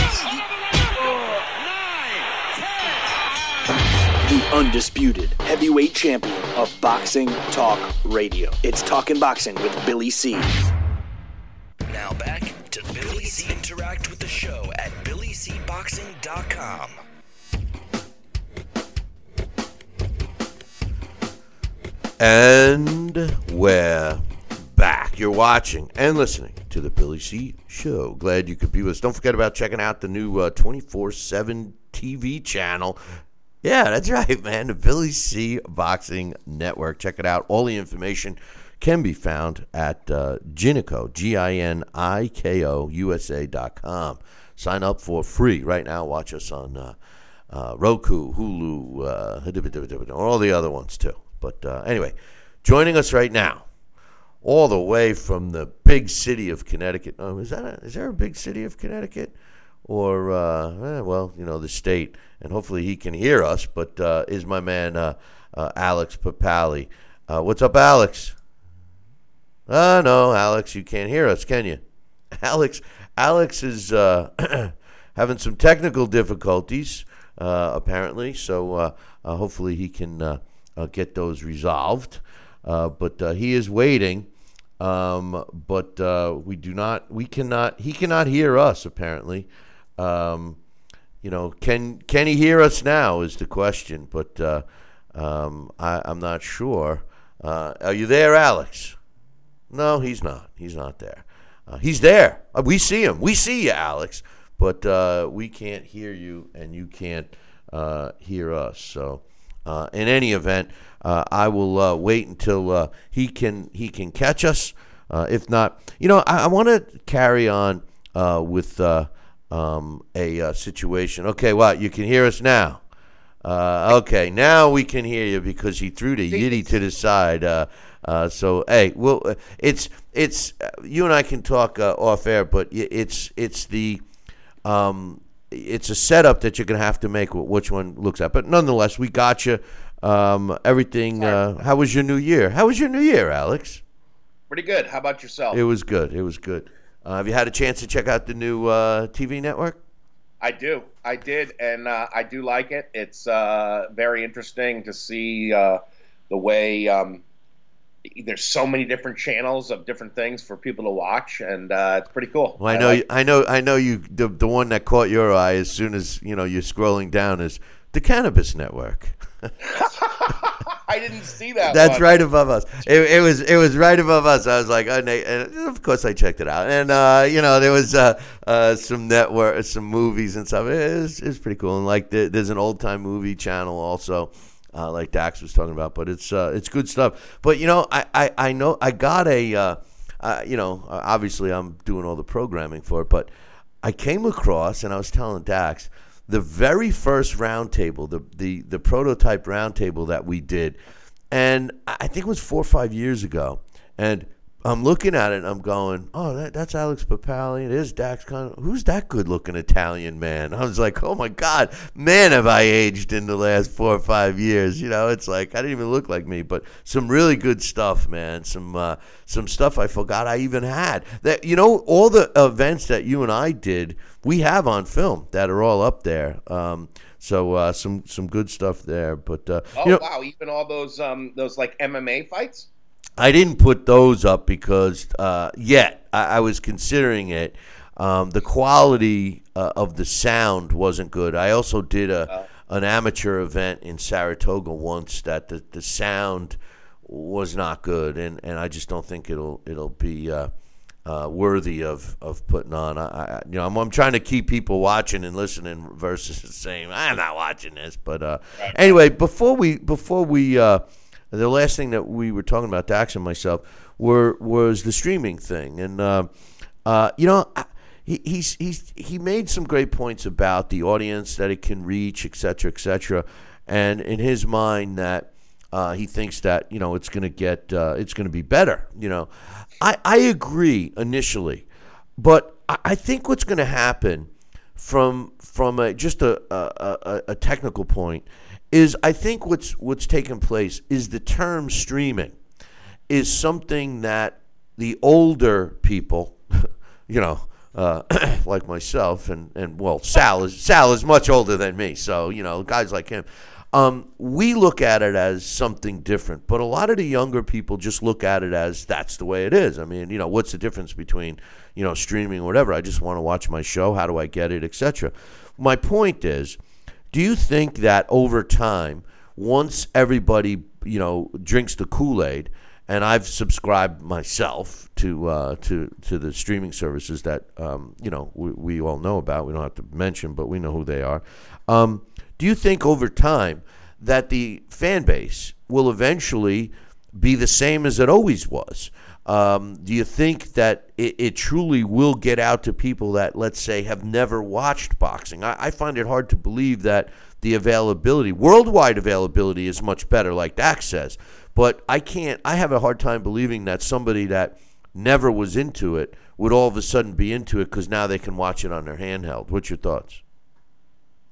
The undisputed heavyweight champion of Boxing Talk Radio. It's Talking Boxing with Billy C. Now back to Billy C. Interact with the show at BillyCBoxing.com. And we're back. You're watching and listening to the Billy C. Show. Glad you could be with us. Don't forget about checking out the new 24 uh, 7 TV channel yeah, that's right, man. The Billy C Boxing Network. Check it out. All the information can be found at uh, Giniko, G I N I K O, USA.com. Sign up for free right now. Watch us on uh, uh, Roku, Hulu, uh, all the other ones too. But uh, anyway, joining us right now, all the way from the big city of Connecticut. Oh, is that a, is there a big city of Connecticut? Or, uh, eh, well, you know, the state and hopefully he can hear us, but uh, is my man uh, uh, Alex Papali. Uh, what's up, Alex? Uh, no, Alex, you can't hear us, can you? Alex, Alex is having some technical difficulties, apparently, so hopefully he can get those resolved. but he is waiting. Um, but we do not, we cannot, he cannot hear us apparently. Um, you know, can can he hear us now? Is the question, but uh, um, I, am not sure. Uh, are you there, Alex? No, he's not. He's not there. Uh, he's there. Uh, we see him. We see you, Alex, but uh, we can't hear you, and you can't uh, hear us. So, in any event, I will wait until he can he can catch us. Uh, if not, you know, I, I want to carry on uh, with um, a uh, situation. Okay, what? You can hear us now. Uh, okay, now we can hear you because he threw the yiddy to the side. Uh, uh, so hey, well, uh, it's it's uh, you and I can talk uh, off air, but it's it's the um, it's a setup that you're gonna have to make. Which one looks at, but nonetheless, we got you. Um, everything. Uh, how was your new year? How was your new year, Alex? Pretty good. How about yourself? It was good. It was good. Uh, have you had a chance to check out the new uh, TV network? I do. I did, and uh, I do like it. It's uh, very interesting to see uh, the way um, there's so many different channels of different things for people to watch, and uh, it's pretty cool. Well, I know, like I know, I know you. The, the one that caught your eye as soon as you know you're scrolling down is the Cannabis Network. I didn't see that. That's one. right above us. It, it was it was right above us. I was like, oh, and of course I checked it out, and uh, you know there was uh, uh, some network, some movies and stuff. It was, it was pretty cool, and like there, there's an old time movie channel also. Uh, like Dax was talking about, but it's uh, it's good stuff. But you know, I, I, I know I got a, uh, uh, you know, obviously I'm doing all the programming for it, but I came across and I was telling Dax the very first roundtable, the the the prototype roundtable that we did, and I think it was four or five years ago, and I'm looking at it and I'm going, oh, that, that's Alex Papali. It is Dax Khan. Who's that good looking Italian man? I was like, oh my God, man, have I aged in the last four or five years. You know, it's like, I didn't even look like me, but some really good stuff, man. Some, uh, some stuff I forgot I even had. That, you know, all the events that you and I did, we have on film that are all up there. Um, so uh, some some good stuff there, but uh, Oh you know, wow! Even all those um those like MMA fights. I didn't put those up because uh, yet I, I was considering it. Um, the quality uh, of the sound wasn't good. I also did a an amateur event in Saratoga once that the, the sound was not good, and, and I just don't think it'll it'll be uh, uh, worthy of, of putting on. I, I you know I'm, I'm trying to keep people watching and listening versus saying I'm not watching this. But uh, anyway, before we before we uh, the last thing that we were talking about, Dax and myself, were was the streaming thing, and uh, uh, you know. I, he, he's he's he made some great points about the audience that it can reach, et cetera, et cetera, and in his mind that uh, he thinks that you know it's going to get uh, it's going to be better. You know, I I agree initially, but I, I think what's going to happen from from a, just a, a, a, technical point is I think what's what's taken place is the term streaming is something that the older people, you know, uh, like myself and, and well, Sal is Sal is much older than me, so you know, guys like him, um, we look at it as something different. But a lot of the younger people just look at it as that's the way it is. I mean, you know, what's the difference between you know streaming or whatever? I just want to watch my show. How do I get it, etc. My point is, do you think that over time, once everybody you know drinks the Kool Aid, and I've subscribed myself to uh, to to the streaming services that um, you know we, we all know about. We don't have to mention, but we know who they are. Um, do you think over time that the fan base will eventually be the same as it always was? Um, do you think that it, it truly will get out to people that, let's say, have never watched boxing? I, I find it hard to believe that the availability, worldwide availability, is much better, like Dax says. But I can't. I have a hard time believing that somebody that never was into it would all of a sudden be into it because now they can watch it on their handheld. What's your thoughts?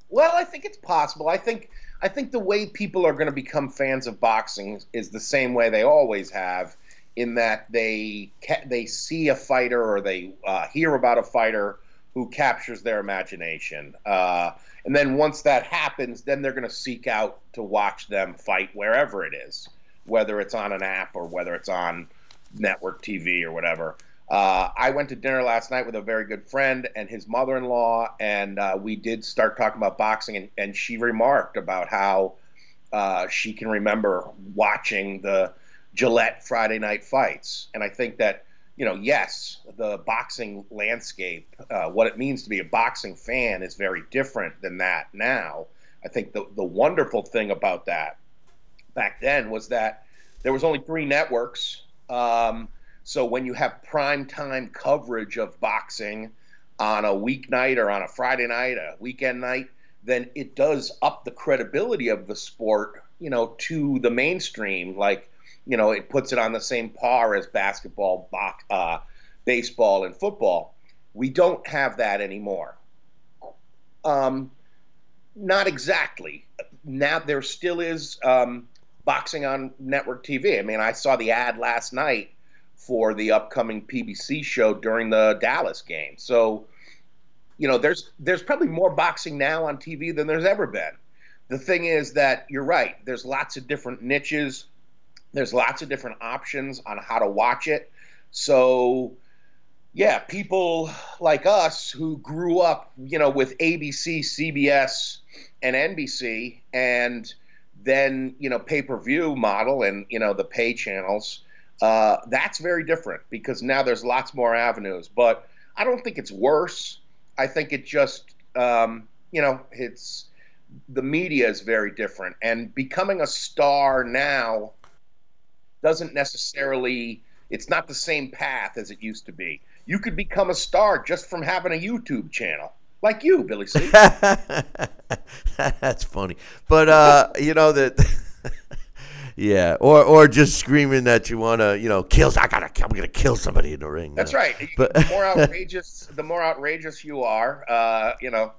Well, I think it's possible. I think I think the way people are going to become fans of boxing is the same way they always have, in that they ca- they see a fighter or they uh, hear about a fighter who captures their imagination, uh, and then once that happens, then they're going to seek out to watch them fight wherever it is, whether it's on an app or whether it's on network TV or whatever. Uh, I went to dinner last night with a very good friend and his mother in law, and uh, we did start talking about boxing. And, and she remarked about how uh, she can remember watching the Gillette Friday night fights. And I think that, you know, yes, the boxing landscape, uh, what it means to be a boxing fan is very different than that now. I think the, the wonderful thing about that back then was that there was only three networks. Um, So when you have prime time coverage of boxing on a weeknight or on a Friday night, a weekend night, then it does up the credibility of the sport, you know, to the mainstream. Like, you know, it puts it on the same par as basketball, box, uh, baseball, and football. We don't have that anymore. Um, not exactly. Now there still is um, boxing on network TV. I mean, I saw the ad last night for the upcoming PBC show during the Dallas game. So, you know, there's there's probably more boxing now on TV than there's ever been. The thing is that you're right. There's lots of different niches. There's lots of different options on how to watch it. So, yeah, people like us who grew up, you know, with ABC, CBS, and NBC, and then you know pay per view model and you know the pay channels uh, that's very different because now there's lots more avenues. But I don't think it's worse. I think it just, um, you know, it's the media is very different, and becoming a star now doesn't necessarily. It's not the same path as it used to be. You could become a star just from having a YouTube channel, like you, Billy C. That's funny, but uh, you know that. Yeah, or or just screaming that you want to, you know, kill. I gotta, I'm gonna kill somebody in the ring. That's right. But the more outrageous, the more outrageous you are, uh, you know.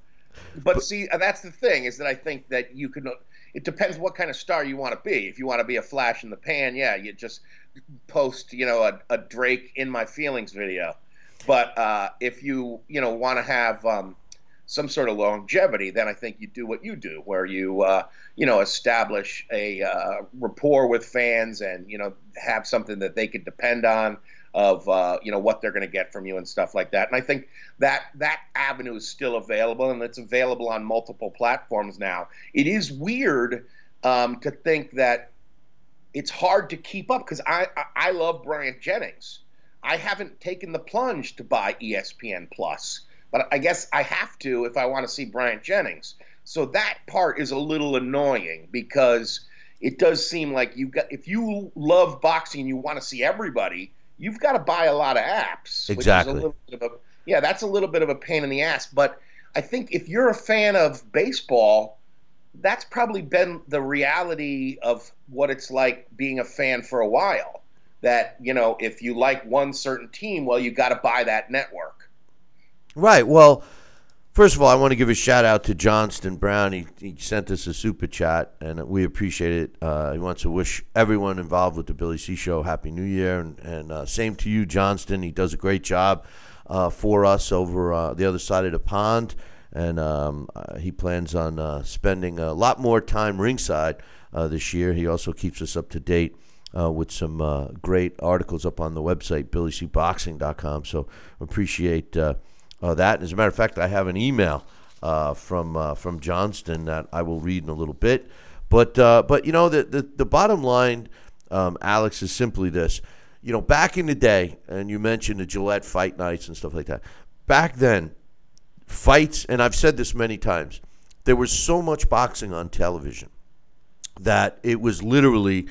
But, but see, that's the thing is that I think that you can. It depends what kind of star you want to be. If you want to be a flash in the pan, yeah, you just post, you know, a, a Drake in my feelings video. But uh, if you, you know, want to have um, some sort of longevity, then I think you do what you do, where you uh, you know establish a uh, rapport with fans and you know have something that they could depend on of uh, you know what they're going to get from you and stuff like that. And I think that that avenue is still available and it's available on multiple platforms now. It is weird um, to think that it's hard to keep up because I, I I love Bryant Jennings. I haven't taken the plunge to buy ESPN Plus but I guess I have to if I want to see Bryant Jennings. So that part is a little annoying because it does seem like you got if you love boxing and you want to see everybody, you've got to buy a lot of apps. Exactly. A, yeah, that's a little bit of a pain in the ass. But I think if you're a fan of baseball, that's probably been the reality of what it's like being a fan for a while. That you know, if you like one certain team, well, you got to buy that network. Right. Well, first of all, I want to give a shout out to Johnston Brown. He, he sent us a super chat, and we appreciate it. Uh, he wants to wish everyone involved with the Billy C Show Happy New Year, and, and uh, same to you, Johnston. He does a great job uh, for us over uh, the other side of the pond, and um, uh, he plans on uh, spending a lot more time ringside this year. He also keeps us up to date. Uh, with some uh, great articles up on the website, billycboxing.com. So appreciate uh, uh, that. As a matter of fact, I have an email uh, from uh, from Johnston that I will read in a little bit. But uh, but you know the the, the bottom line, um, Alex, is simply this. You know, back in the day, and you mentioned the Gillette fight nights and stuff like that. Back then, fights, and I've said this many times, there was so much boxing on television that it was literally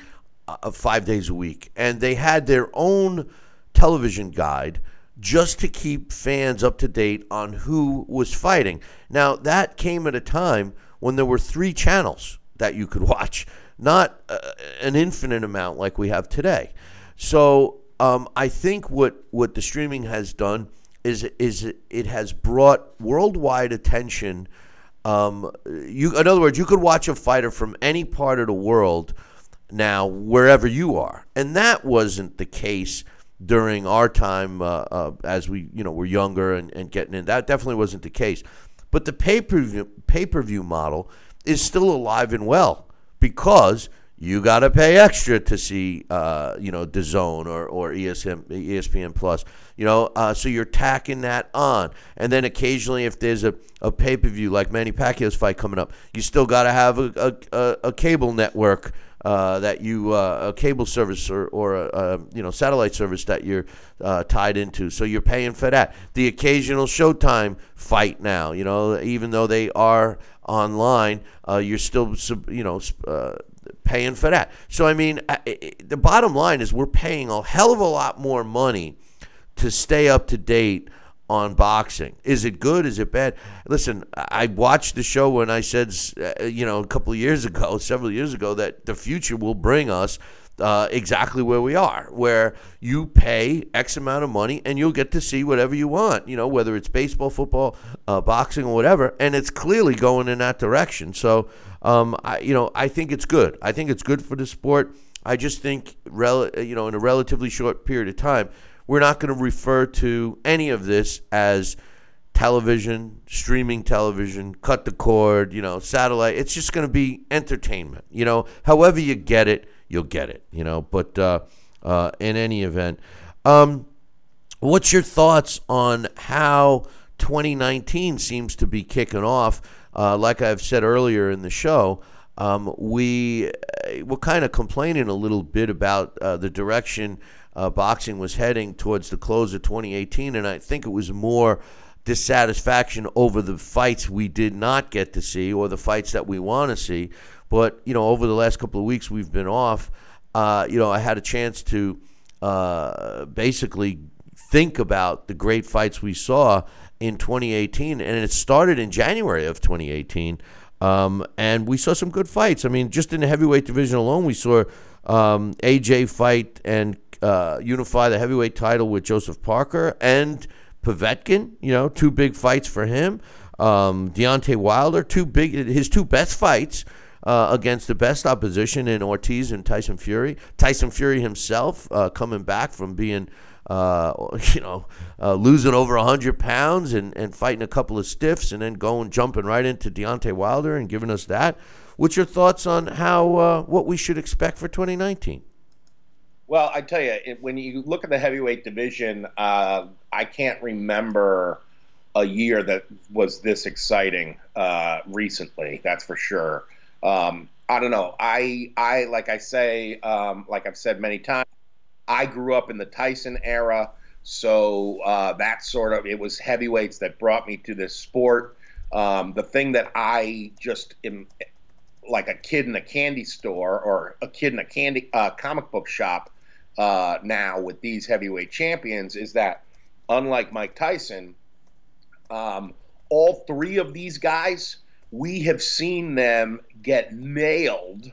uh, five days a week, and they had their own television guide just to keep fans up to date on who was fighting. Now, that came at a time when there were three channels that you could watch, not uh, an infinite amount like we have today. So, um, I think what, what the streaming has done is is it has brought worldwide attention. Um, you, in other words, you could watch a fighter from any part of the world now, wherever you are, and that wasn't the case during our time uh, uh, as we you know were younger and, and getting in. That definitely wasn't the case. But the pay per view pay per view model is still alive and well because you got to pay extra to see uh, you know DAZN or or ESM, ESPN Plus. You know, uh, so you're tacking that on, and then occasionally if there's a, a pay per view like Manny Pacquiao's fight coming up, you still got to have a, a, a cable network uh, that you uh, a cable service or, or a, a, you know satellite service that you're uh, tied into. So you're paying for that. The occasional Showtime fight now, you know, even though they are online, uh, you're still you know uh, paying for that. So I mean, I, the bottom line is we're paying a hell of a lot more money to stay up to date on boxing. Is it good? Is it bad? Listen, I watched the show when I said, uh, you know, a couple years ago, several years ago, that the future will bring us uh, exactly where we are, where you pay X amount of money and you'll get to see whatever you want, you know, whether it's baseball, football, uh, boxing, or whatever. And it's clearly going in that direction. So, um, I, you know, I think it's good. I think it's good for the sport. I just think, rel- you know, in a relatively short period of time, we're not going to refer to any of this as television, streaming television, cut the cord, you know, satellite. It's just going to be entertainment. You know, however you get it, you'll get it, you know. But uh, uh, in any event, um, what's your thoughts on how 2019 seems to be kicking off? Uh, like I've said earlier in the show, um, we uh, were kind of complaining a little bit about uh, the direction uh, boxing was heading towards the close of 2018, and I think it was more dissatisfaction over the fights we did not get to see or the fights that we want to see. But you know, over the last couple of weeks we've been off. Uh, you know, I had a chance to uh, basically think about the great fights we saw in 2018, and it started in January of 2018. Um, and we saw some good fights. I mean, just in the heavyweight division alone, we saw um, AJ fight and uh, unify the heavyweight title with Joseph Parker and Povetkin. You know, two big fights for him. Um, Deontay Wilder, two big his two best fights uh, against the best opposition in Ortiz and Tyson Fury. Tyson Fury himself uh, coming back from being, uh, you know, uh, losing over 100 pounds and, and fighting a couple of stiffs and then going, jumping right into Deontay Wilder and giving us that. What's your thoughts on how uh, what we should expect for 2019? Well, I tell you, it, when you look at the heavyweight division, uh, I can't remember a year that was this exciting recently. That's for sure. Um, I don't know. I I like I say, um, like I've said many times, I grew up in the Tyson era, so uh, that sort of it was heavyweights that brought me to this sport. Um, the thing that I just am like a kid in a candy store or a kid in a candy uh, comic book shop uh, now with these heavyweight champions is that unlike Mike Tyson, um, all three of these guys we have seen them get nailed,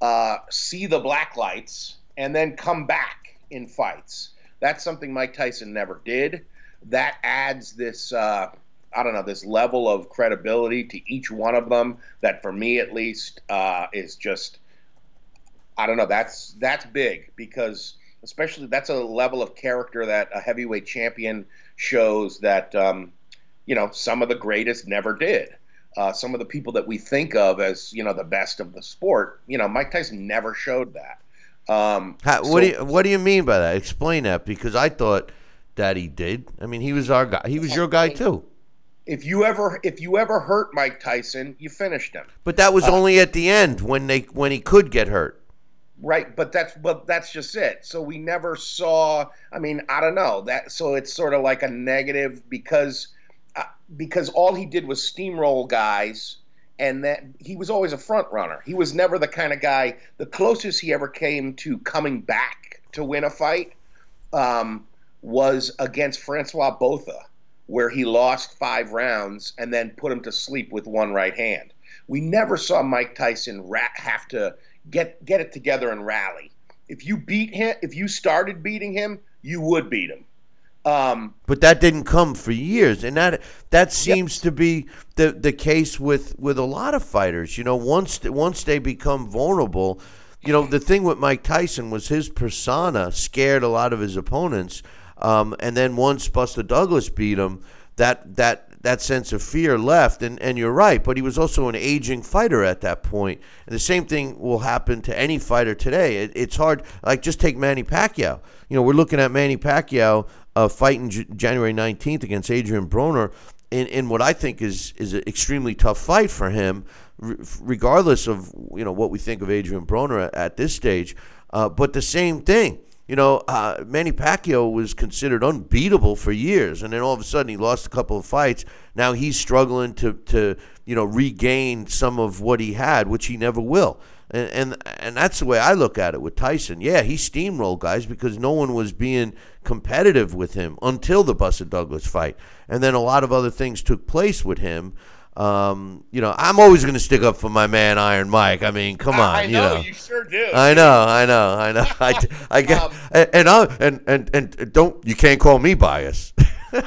uh, see the black lights, and then come back in fights. That's something Mike Tyson never did. That adds this, uh, I don't know, this level of credibility to each one of them. That, for me at least, uh, is just, I don't know. That's that's big because, especially, that's a level of character that a heavyweight champion shows that, um, you know, some of the greatest never did uh, some of the people that we think of as you know the best of the sport. You know, Mike Tyson never showed that. Um, How, what so, do you What do you mean by that? Explain that because I thought that he did. I mean, he was our guy. He was your guy too. If you ever if you ever hurt Mike Tyson, you finished him. But that was uh, only at the end when they when he could get hurt. Right, but that's but that's just it. So we never saw. I mean, I don't know that. So it's sort of like a negative because because all he did was steamroll guys and that he was always a front runner. He was never the kind of guy. The closest he ever came to coming back to win a fight um, was against Francois Botha, where he lost five rounds and then put him to sleep with one right hand. We never saw Mike Tyson have to get get it together and rally. If you beat him, if you started beating him, you would beat him. Um, but that didn't come for years, and that that seems yep. to be the the case with with a lot of fighters. You know, once once they become vulnerable, you know, the thing with Mike Tyson was his persona scared a lot of his opponents, um, and then once Buster Douglas beat him, that that that sense of fear left. And, and you're right, but he was also an aging fighter at that point. And the same thing will happen to any fighter today. It, it's hard. Like, just take Manny Pacquiao. You know, we're looking at Manny Pacquiao uh, fighting J- January 19th against Adrian Broner in, in what I think is is an extremely tough fight for him, regardless of you know what we think of Adrian Broner at, at this stage. Uh, but the same thing, you know, uh, Manny Pacquiao was considered unbeatable for years, and then all of a sudden he lost a couple of fights. Now he's struggling to to you know regain some of what he had, which he never will. And, and and that's the way I look at it with Tyson. Yeah, he steamrolled guys because no one was being competitive with him until the Buster Douglas fight, and then a lot of other things took place with him. Um, you know, I'm always going to stick up for my man Iron Mike. I mean, come on, I, I you know, know. you sure do. I know, I know, I know. I, I get, Um, and and, I, and and and don't you can't call me biased. no,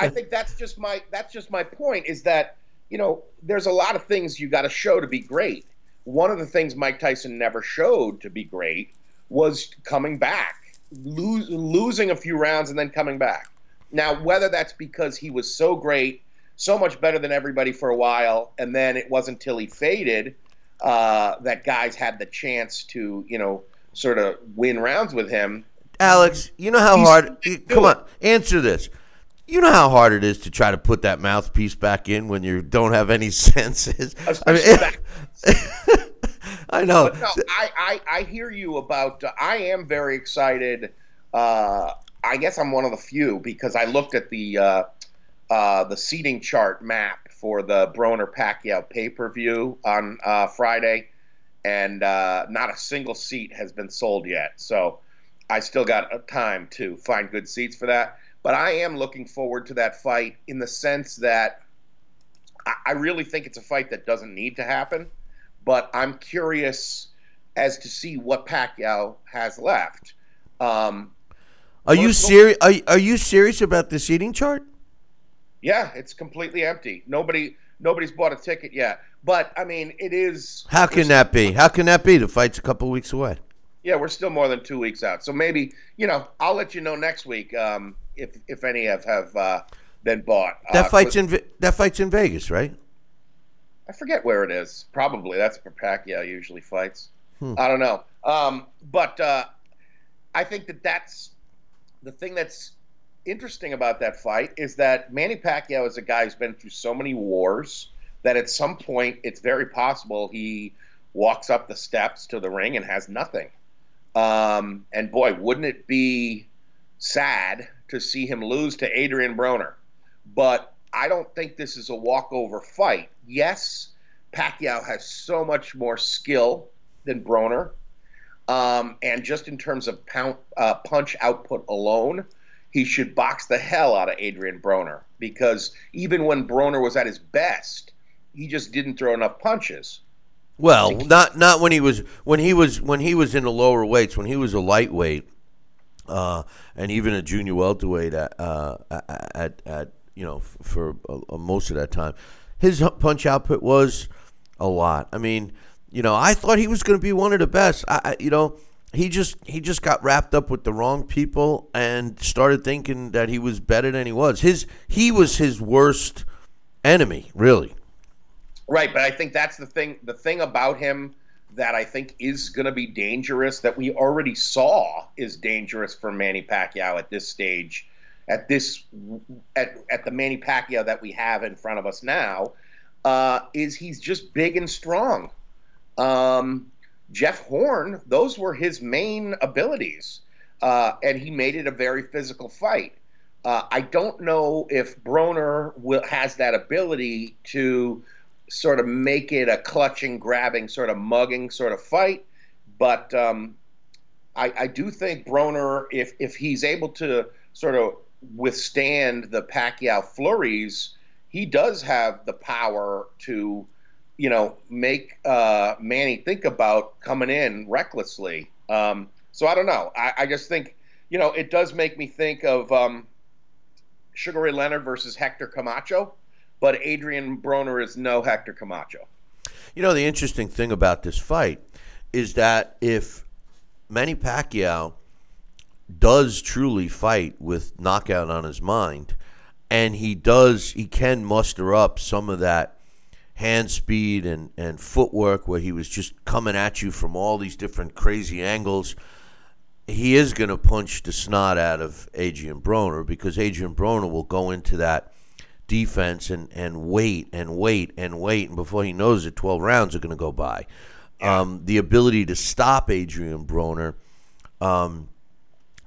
I think that's just my that's just my point is that you know there's a lot of things you got to show to be great. One of the things Mike Tyson never showed to be great was coming back, lose, losing a few rounds and then coming back. Now, whether that's because he was so great, so much better than everybody for a while, and then it wasn't until he faded uh, that guys had the chance to you know sort of win rounds with him. Alex, you know how He's- hard. Come on, answer this. You know how hard it is to try to put that mouthpiece back in when you don't have any senses. I mean, I know. No, I, I, I hear you about. Uh, I am very excited. Uh, I guess I'm one of the few because I looked at the uh, uh, the seating chart map for the Broner Pacquiao pay per view on uh, Friday, and uh, not a single seat has been sold yet. So I still got uh, time to find good seats for that. But I am looking forward to that fight in the sense that I, I really think it's a fight that doesn't need to happen but I'm curious as to see what Pacquiao has left. Um, Are you First of all- serious? Are, are you serious about the seating chart? yeah, it's completely empty. Nobody, nobody's bought a ticket yet. But I mean, it is. How can that be? How can that be? The fight's a couple weeks away. Yeah, we're still more than two weeks out. So maybe you know, I'll let you know next week um, if if any have have uh, been bought. That Uh, fight's in that fight's in Vegas, right? I forget where it is. Probably that's where Pacquiao usually fights. Hmm. I don't know. Um, but uh, I think that that's the thing that's interesting about that fight is that Manny Pacquiao is a guy who's been through so many wars that at some point it's very possible he walks up the steps to the ring and has nothing. Um, and boy, wouldn't it be sad to see him lose to Adrian Broner? But I don't think this is a walkover fight. Yes, Pacquiao has so much more skill than Broner. Um, and just in terms of pound, uh, punch output alone, he should box the hell out of Adrian Broner because even when Broner was at his best, he just didn't throw enough punches. Well, not not when he was when he was when he was in the lower weights. When he was a lightweight, uh, and even a junior welterweight at uh, at, at you know for uh, most of that time, his punch output was a lot. I mean, you know, I thought he was going to be one of the best. I, you know, he just he just got wrapped up with the wrong people and started thinking that he was better than he was. His he was his worst enemy, really. Right, but I think that's the thing. The thing about him that I think is going to be dangerous that we already saw is dangerous for Manny Pacquiao at this stage, at this at at the Manny Pacquiao that we have in front of us now, uh, is he's just big and strong. Um, Jeff Horn, those were his main abilities, uh, and he made it a very physical fight. Uh, I don't know if Broner will, has that ability to sort of make it a clutching, grabbing, sort of mugging sort of fight. But um, I, I do think Broner, if if he's able to sort of withstand the Pacquiao flurries, he does have the power to, you know, make uh, Manny think about coming in recklessly. Um, so I don't know. I, I just think, you know, it does make me think of um, Sugar Ray Leonard versus Hector Camacho but Adrian Broner is no Hector Camacho. You know, the interesting thing about this fight is that if Manny Pacquiao does truly fight with knockout on his mind, and he does, he can muster up some of that hand speed and, and footwork where he was just coming at you from all these different crazy angles. He is going to punch the snot out of Adrian Broner because Adrian Broner will go into that defense and, and wait and wait and wait. And before he knows it, 12 rounds are going to go by. Um, the ability to stop Adrian Broner, um,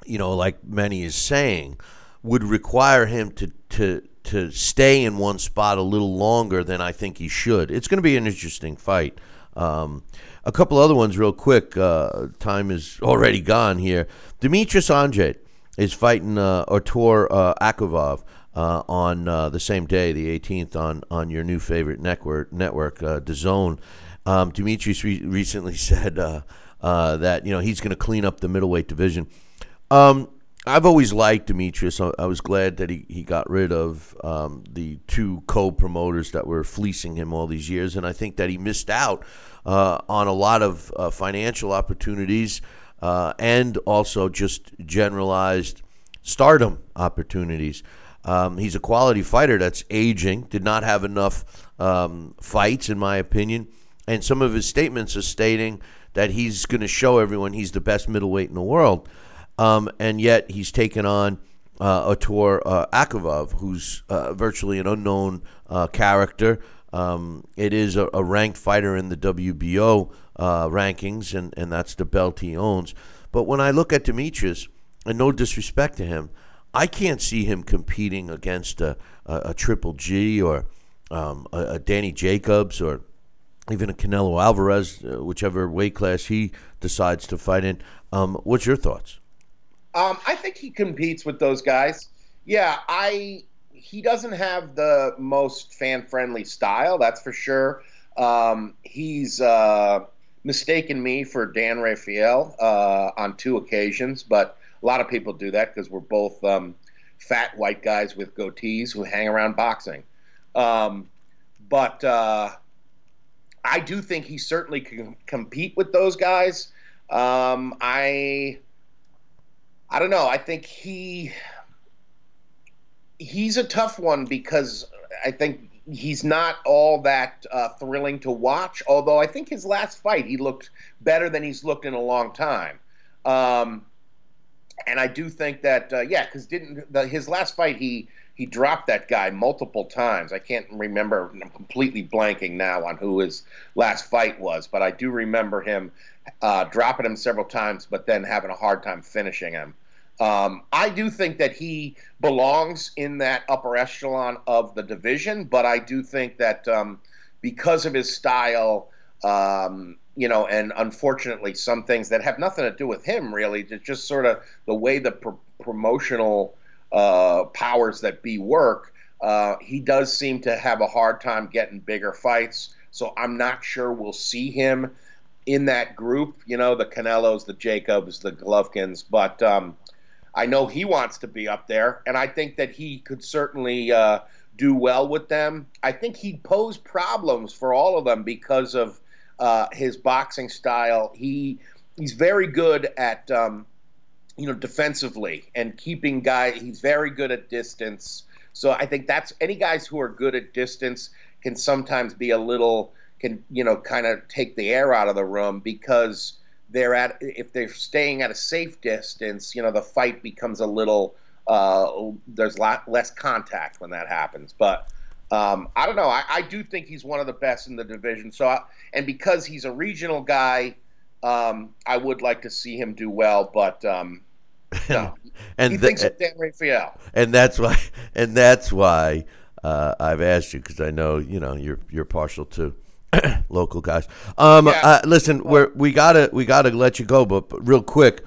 you know, like many is saying, would require him to, to, to stay in one spot a little longer than I think he should. It's going to be an interesting fight. Um, a couple other ones, real quick. Uh, time is already gone here. Demetrius Andrade is fighting uh, Artur uh, Akavov uh, on uh, the same day, the 18th, on, on your new favorite network, network uh, DAZN. Um, Demetrius re- recently said uh, uh, that you know he's going to clean up the middleweight division. Um, I've always liked Demetrius. I, was glad that he, he got rid of um, the two co-promoters that were fleecing him all these years, and I think that he missed out uh, on a lot of uh, financial opportunities uh, and also just generalized stardom opportunities. Um, he's a quality fighter that's aging, did not have enough um, fights, in my opinion. And some of his statements are stating that he's going to show everyone he's the best middleweight in the world. Um, and yet he's taken on uh, Artur uh, who's uh, virtually an unknown uh, character. Um, it is a, a, ranked fighter in the WBO uh, rankings, and, and that's the belt he owns. But when I look at Demetrius, and no disrespect to him, I can't see him competing against a, a, a Triple G or um, a, a, Danny Jacobs or even a Canelo Alvarez, uh, whichever weight class he decides to fight in. Um, what's your thoughts? Um, I think he competes with those guys. Yeah, I he doesn't have the most fan friendly style, that's for sure. Um, he's uh, mistaken me for Dan Rafael uh, on two occasions, but a lot of people do that because we're both um, fat white guys with goatees who hang around boxing. Um, but uh, I do think he certainly can compete with those guys. Um, I I don't know. I think he he's a tough one because I think he's not all that uh, thrilling to watch. Although I think his last fight he looked better than he's looked in a long time. Um, and I do think that uh, yeah, because didn't the, his last fight he he dropped that guy multiple times. I can't remember. I'm completely blanking now on who his last fight was, but I do remember him uh, dropping him several times, but then having a hard time finishing him. Um, I do think that he belongs in that upper echelon of the division, but I do think that um, because of his style, um, you know, and unfortunately, some things that have nothing to do with him really, just sort of the way the promotional uh, powers that be work. Uh, he does seem to have a hard time getting bigger fights, so I'm not sure we'll see him in that group. You know, the Canelos, the Jacobs, the Golovkins, but um, I know he wants to be up there, and I think that he could certainly uh, do well with them. I think he'd pose problems for all of them because of uh, his boxing style. He he's very good at um, you know defensively and keeping guy. He's very good at distance. So I think that's any guys who are good at distance can sometimes be a little can you know kind of take the air out of the room because they're at if they're staying at a safe distance, you know, the fight becomes a little uh, there's a lot less contact when that happens. But um, I don't know. I, I, do think he's one of the best in the division. So, I, and because he's a regional guy, um, I would like to see him do well. But um, no, and he the, thinks of Dan Rafael, and that's why, and that's why uh, I've asked you because I know you know you're you're partial to local guys. Um, yeah. uh, listen, we're, we gotta we gotta let you go, but, but, real quick,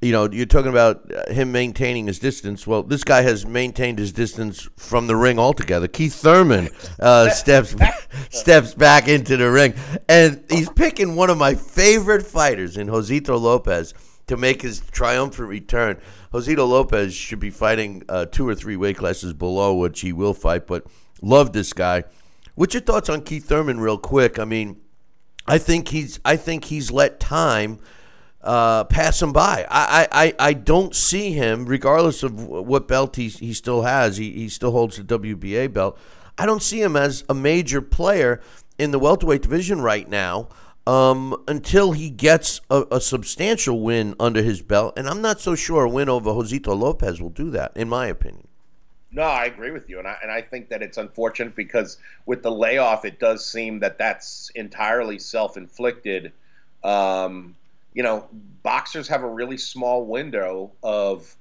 you know, you're talking about uh, him maintaining his distance. Well, this guy has maintained his distance from the ring altogether. Keith Thurman uh, steps steps back into the ring, and he's picking one of my favorite fighters in Josesito Lopez to make his triumphant return. Josesito Lopez should be fighting uh, two or three weight classes below which he will fight, but love this guy. What's your thoughts on Keith Thurman, real quick? I mean, I think he's I think he's let time uh, pass him by. I, I, I don't see him, regardless of what belt he, he still has. He, he still holds the WBA belt. I don't see him as a major player in the welterweight division right now um, until he gets a, a, substantial win under his belt. And I'm not so sure a win over Josesito Lopez will do that, in my opinion. No, I agree with you, and I and I think that it's unfortunate because with the layoff, it does seem that that's entirely self-inflicted. Um, you know, boxers have a really small window of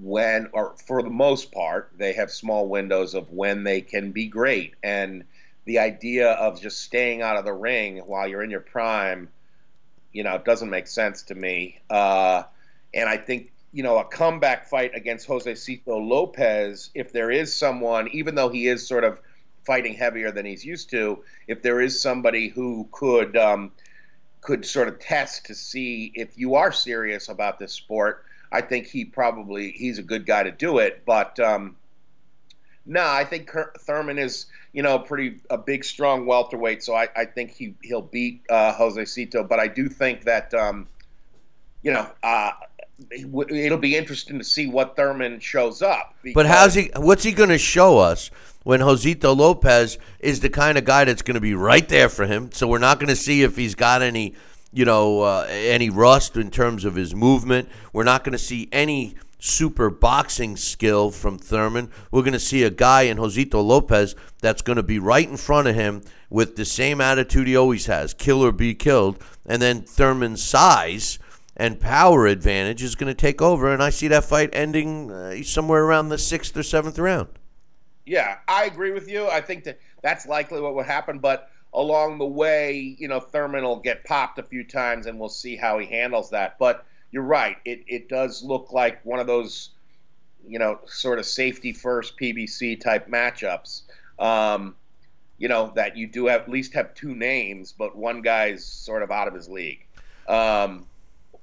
when, or for the most part, they have small windows of when they can be great. And the idea of just staying out of the ring while you're in your prime, you know, it doesn't make sense to me. Uh, and I think, you know, a comeback fight against Josesito Lopez, if there is someone, even though he is sort of fighting heavier than he's used to, if there is somebody who could um, could sort of test to see if you are serious about this sport, I think he probably he's a good guy to do it. But um, no, I think Thurman is you know pretty a big strong welterweight, so I, I think he he'll beat uh, Jose Cito. But I do think that um, you know. Uh, it'll be interesting to see what Thurman shows up. But how's he? What's he going to show us when Josesito Lopez is the kind of guy that's going to be right there for him? So we're not going to see if he's got any, you know, uh, any rust in terms of his movement. We're not going to see any super boxing skill from Thurman. We're going to see a guy in Josesito Lopez that's going to be right in front of him with the same attitude he always has kill or be killed. And then Thurman's size and power advantage is going to take over. And I see that fight ending uh, somewhere around the sixth or seventh round. Yeah, I agree with you. I think that that's likely what would happen. But along the way, you know, Thurman will get popped a few times and we'll see how he handles that. But you're right. It it does look like one of those, you know, sort of safety first PBC type matchups. Um, you know that you do have, at least have two names, but one guy's sort of out of his league. Um,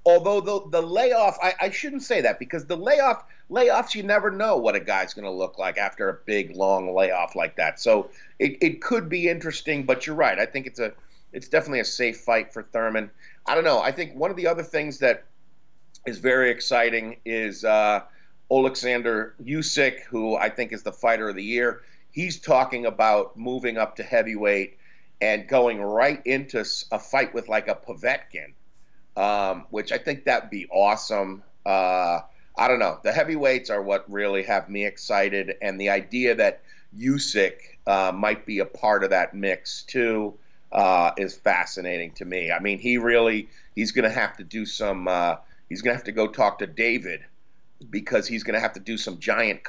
although the the layoff, I, I shouldn't say that because the layoff layoffs you never know what a guy's going to look like after a big long layoff like that. So it, it could be interesting, but you're right. I think it's a it's definitely a safe fight for Thurman. I don't know. I think one of the other things that is very exciting is uh, Alexander Usyk, who I think is the fighter of the year. He's talking about moving up to heavyweight and going right into a fight with like a Povetkin, um, which I think that'd be awesome. Uh, I don't know. The heavyweights are what really have me excited, and the idea that Usyk uh, might be a part of that mix too uh, is fascinating to me. I mean, he really he's going to have to do some uh, he's going to have to go talk to David because he's going to have to do some giant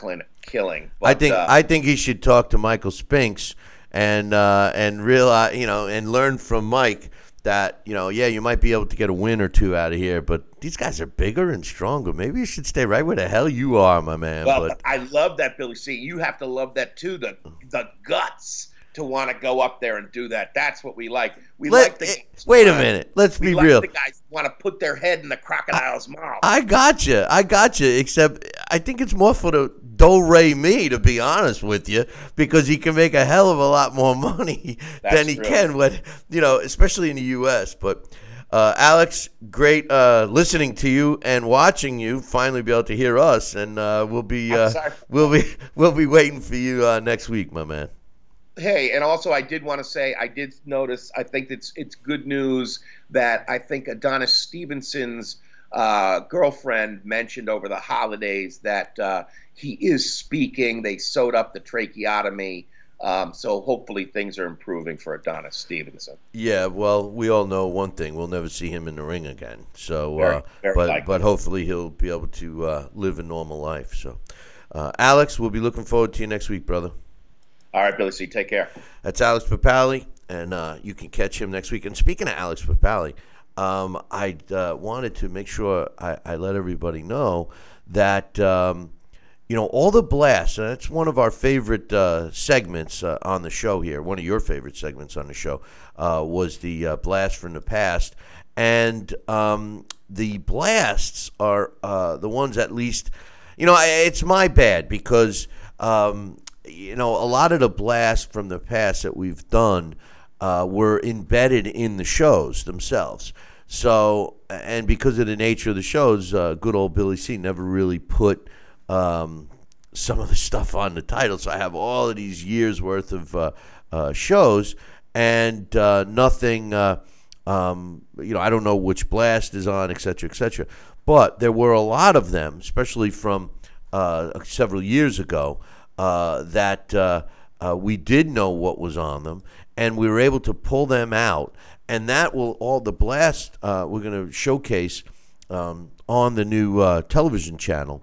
killing. But, I think uh, I think he should talk to Michael Spinks and uh, and realize you know and learn from Mike that you know yeah you might be able to get a win or two out of here, but these guys are bigger and stronger. Maybe you should stay right where the hell you are, my man. Well, but, I love that Billy C. You have to love that too. The the guts to want to go up there and do that. That's what we like. We Let, like the. Eh, wait a minute. Let's be like real. The guys want to put their head in the crocodile's I, mouth. I got you. I got you. Except I think it's more for the do re me to be honest with you, because he can make a hell of a lot more money That's than he true. can when you know, especially in the U.S. But. Uh, Alex, great uh, listening to you and watching you. Finally, be able to hear us, and uh, we'll be uh, we'll be we'll be waiting for you uh, next week, my man hey, and also I did want to say I did notice. I think it's it's good news that I think Adonis Stevenson's uh, girlfriend mentioned over the holidays that uh, he is speaking. They sewed up the tracheotomy. Um, so hopefully things are improving for Adonis Stevenson. Yeah, well, we all know one thing: we'll never see him in the ring again. So, very, uh, very but likely. but hopefully he'll be able to uh, live a normal life. So, uh, Alex, we'll be looking forward to you next week, brother. All right, Billy C. Take care. That's Alex Papali, and uh, you can catch him next week. And speaking of Alex Papali, um, I uh, wanted to make sure I, I let everybody know that. Um, you know, all the blasts, and that's one of our favorite uh, segments uh, on the show here. One of your favorite segments on the show uh, was the uh, blast from the past. And um, the blasts are uh, the ones, at least, you know, it's my bad because um, you know, a lot of the blasts from the past that we've done uh, were embedded in the shows themselves. So, and because of the nature of the shows, uh, good old Billy C never really put um, some of the stuff on the title. So I have all of these years worth of uh, uh shows and uh, nothing. Uh, um, you know, I don't know which blast is on, et cetera, et cetera. But there were a lot of them, especially from several years ago that we did know what was on them, and we were able to pull them out. And that will all the blast uh, we're going to showcase um, on the new uh, television channel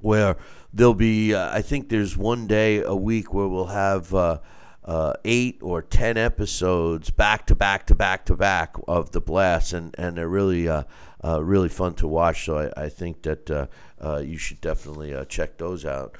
where there'll be. Uh, I think there's one day a week where we'll have. Uh, uh, eight or ten episodes back to back to back to back of the blast, and and they're really uh, uh, really fun to watch. So I, I think that uh, uh, you should definitely check those out.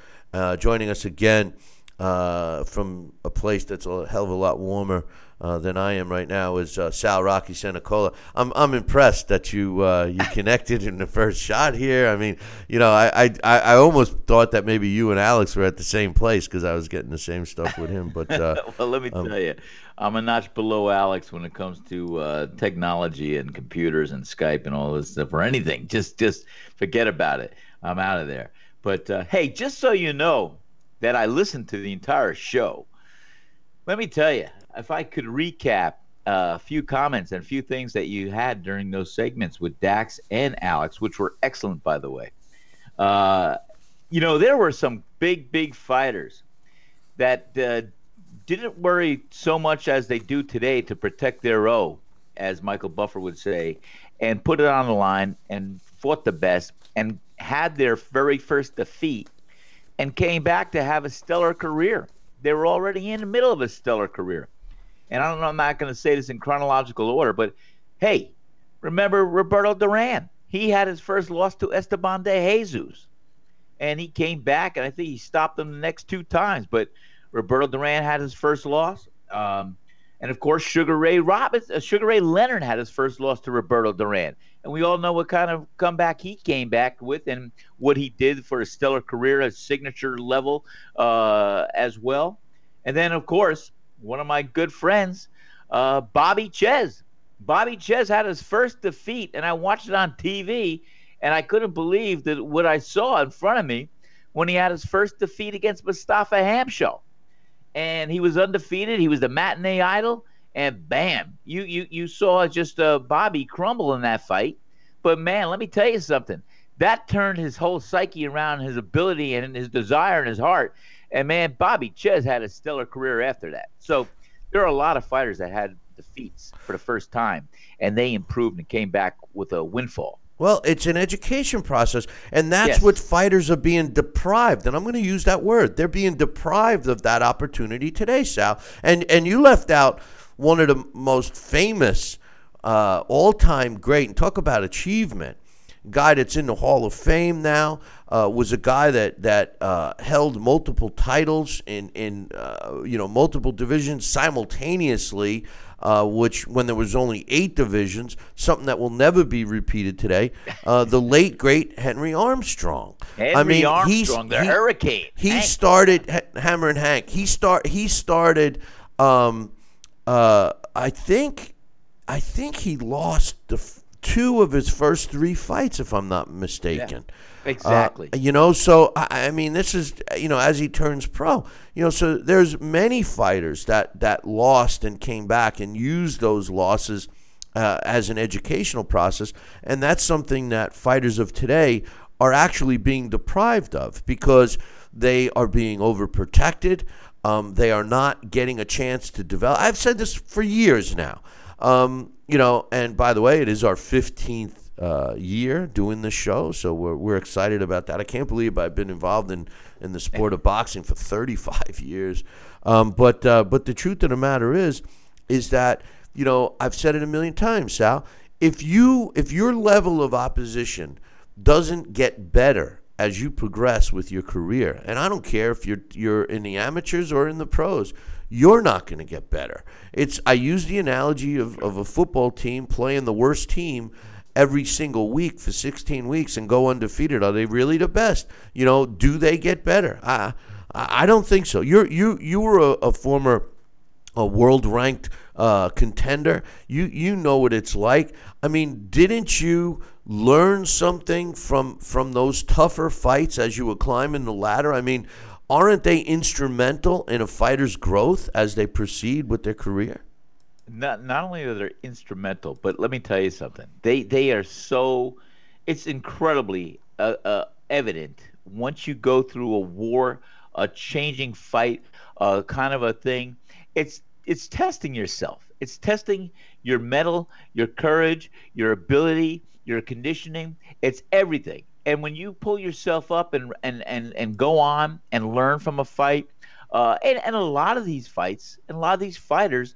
joining us again from a place that's a hell of a lot warmer uh, than I am right now is uh, Sal Rocky Senacola. I'm I'm impressed that you uh, you connected in the first shot here. I mean, you know, I I, I almost thought that maybe you and Alex were at the same place because I was getting the same stuff with him. But uh, well, let me um, tell you, I'm a notch below Alex when it comes to uh, technology and computers and Skype and all this stuff or anything. Just just forget about it. I'm out of there. But uh, hey, just so you know that I listened to the entire show. Let me tell you, if I could recap uh, a few comments and a few things that you had during those segments with Dax and Alex, which were excellent, by the way. Uh, you know, there were some big, big fighters that uh, didn't worry so much as they do today to protect their O, as Michael Buffer would say, and put it on the line and fought the best and had their very first defeat and came back to have a stellar career. They were already in the middle of a stellar career and I don't know, I'm not going to say this in chronological order, but hey, remember Roberto Duran? He had his first loss to Esteban de Jesus, and he came back, and I think he stopped him the next two times. But Roberto Duran had his first loss. Um, and of course, Sugar Ray Roberts, uh, Sugar Ray Leonard had his first loss to Roberto Duran, and we all know what kind of comeback he came back with, and what he did for a stellar career at signature level uh, as well. And then, of course, one of my good friends, uh, Bobby Czyz. Bobby Czyz had his first defeat, and I watched it on TV, and I couldn't believe that what I saw in front of me when he had his first defeat against Mustafa Hamsho. And he was undefeated. He was the matinee idol, and bam, you you you saw just uh, Bobby crumble in that fight. But man, let me tell you something. That turned his whole psyche around, his ability and his desire in his heart. And man, Bobby Czyz had a stellar career after that. So there are a lot of fighters that had defeats for the first time, and they improved and came back with a windfall. Well, it's an education process, and that's yes. what fighters are being deprived. And I'm going to use that word. They're being deprived of that opportunity today, Sal. And and you left out one of the most famous, uh, all-time great, and talk about achievement guy that's in the Hall of Fame now. Uh, was a guy that that uh, held multiple titles in in uh, you know multiple divisions simultaneously. Uh, which, when there was only eight divisions, something that will never be repeated today. Uh, the late great Henry Armstrong. Henry I mean, Armstrong, the he, Hurricane. He Hank. started Hammer and Hank. He start. He started. Um, uh, I think. I think he lost the two of his first three fights, if I'm not mistaken. Yeah, exactly. Uh, you know, so I, I, mean, this is you know as he turns pro, you know, so there's many fighters that that lost and came back and used those losses uh, as an educational process, and that's something that fighters of today are actually being deprived of because they are being overprotected. Um, they are not getting a chance to develop. I've said this for years now. Um, you know, and by the way, it is our 15th uh, year doing this show, so we're, we're excited about that. I can't believe I've been involved in, in the sport of boxing for 35 years. Um, but uh, but the truth of the matter is, is that you know I've said it a million times, Sal. If you if your level of opposition doesn't get better as you progress with your career, and I don't care if you're you're in the amateurs or in the pros, you're not going to get better. It's I use the analogy of, of a football team playing the worst team every single week for 16 weeks and go undefeated. Are they really the best? You know, do they get better? I I don't think so. You're you you were a, a former a world ranked uh, contender. You you know what it's like. I mean, didn't you learn something from from those tougher fights as you were climbing the ladder? I mean, aren't they instrumental in a fighter's growth as they proceed with their career? Not not only are they instrumental, but let me tell you something. They they are so it's incredibly uh, uh, evident once you go through a war, a changing fight, uh, kind of a thing. It's it's testing yourself. It's testing your mettle, your courage, your ability, your conditioning. It's everything. And when you pull yourself up and and and, and go on and learn from a fight, uh, and, and a lot of these fights and a lot of these fighters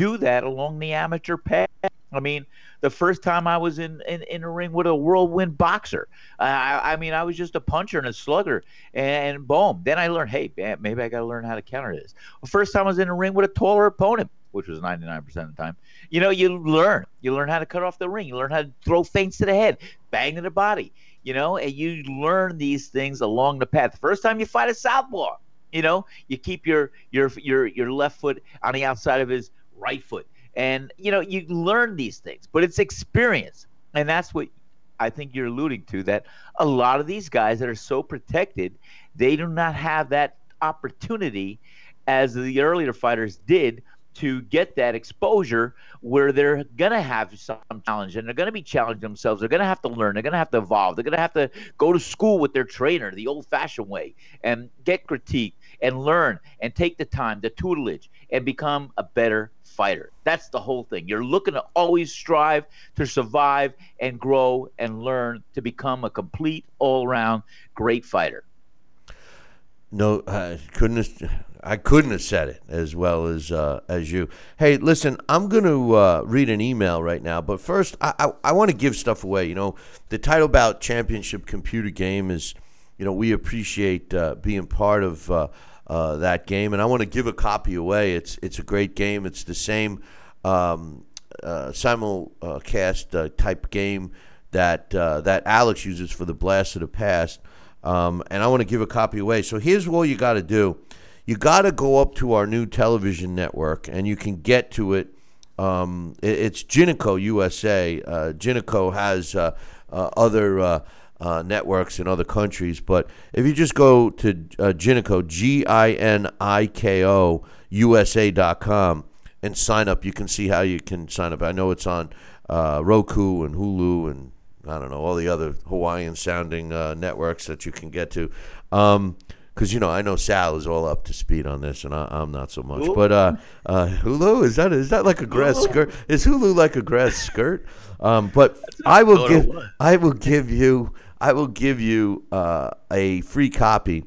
do that along the amateur path. I mean, the first time I was in, in, in a ring with a whirlwind boxer. I, I mean, I was just a puncher and a slugger, and boom. Then I learned, hey, maybe I got to learn how to counter this. The first time I was in a ring with a taller opponent, which was 99% of the time, you know, you learn. You learn how to cut off the ring. You learn how to throw feints to the head, bang to the body, you know, and you learn these things along the path. The first time you fight a southpaw, you know, you keep your your your your left foot on the outside of his right foot and, you know, you learn these things, but it's experience. And that's what I think you're alluding to that a lot of these guys that are so protected, they do not have that opportunity as the earlier fighters did to get that exposure where they're going to have some challenge and they're going to be challenging themselves. They're going to have to learn. They're going to have to evolve. They're going to have to go to school with their trainer the old fashioned way and get critique and learn and take the time, the tutelage, and become a better fighter. That's the whole thing. You're looking to always strive to survive and grow and learn to become a complete all around great fighter. No, I couldn't. Have, I couldn't have said it as well as uh, as you. Hey, listen, I'm going to uh, read an email right now, but first, I, I, I want to give stuff away. You know, the Title Bout championship computer game is, you know, we appreciate uh, being part of uh, uh, that game, and I want to give a copy away. It's it's a great game. It's the same um, uh, simulcast uh, type game that uh, that Alex uses for the Blast of the Past, um, and I want to give a copy away. So here's what you got to do: you got to go up to our new television network, and you can get to it. Um, it it's Giniko USA. Uh, Giniko has uh, other uh, networks in other countries. But if you just go to uh, Giniko, G I N I K O, USA.com, and sign up, you can see how you can sign up. I know it's on uh, Roku and Hulu and I don't know, all the other Hawaiian sounding uh, networks that you can get to. Um, because you know I know Sal is all up to speed on this, and I, am not so much. Hulu? But uh, uh, Hulu is that is that like a grass Hulu? skirt? Is Hulu like a grass skirt? Um, but I will give I will give you I will give you uh, a free copy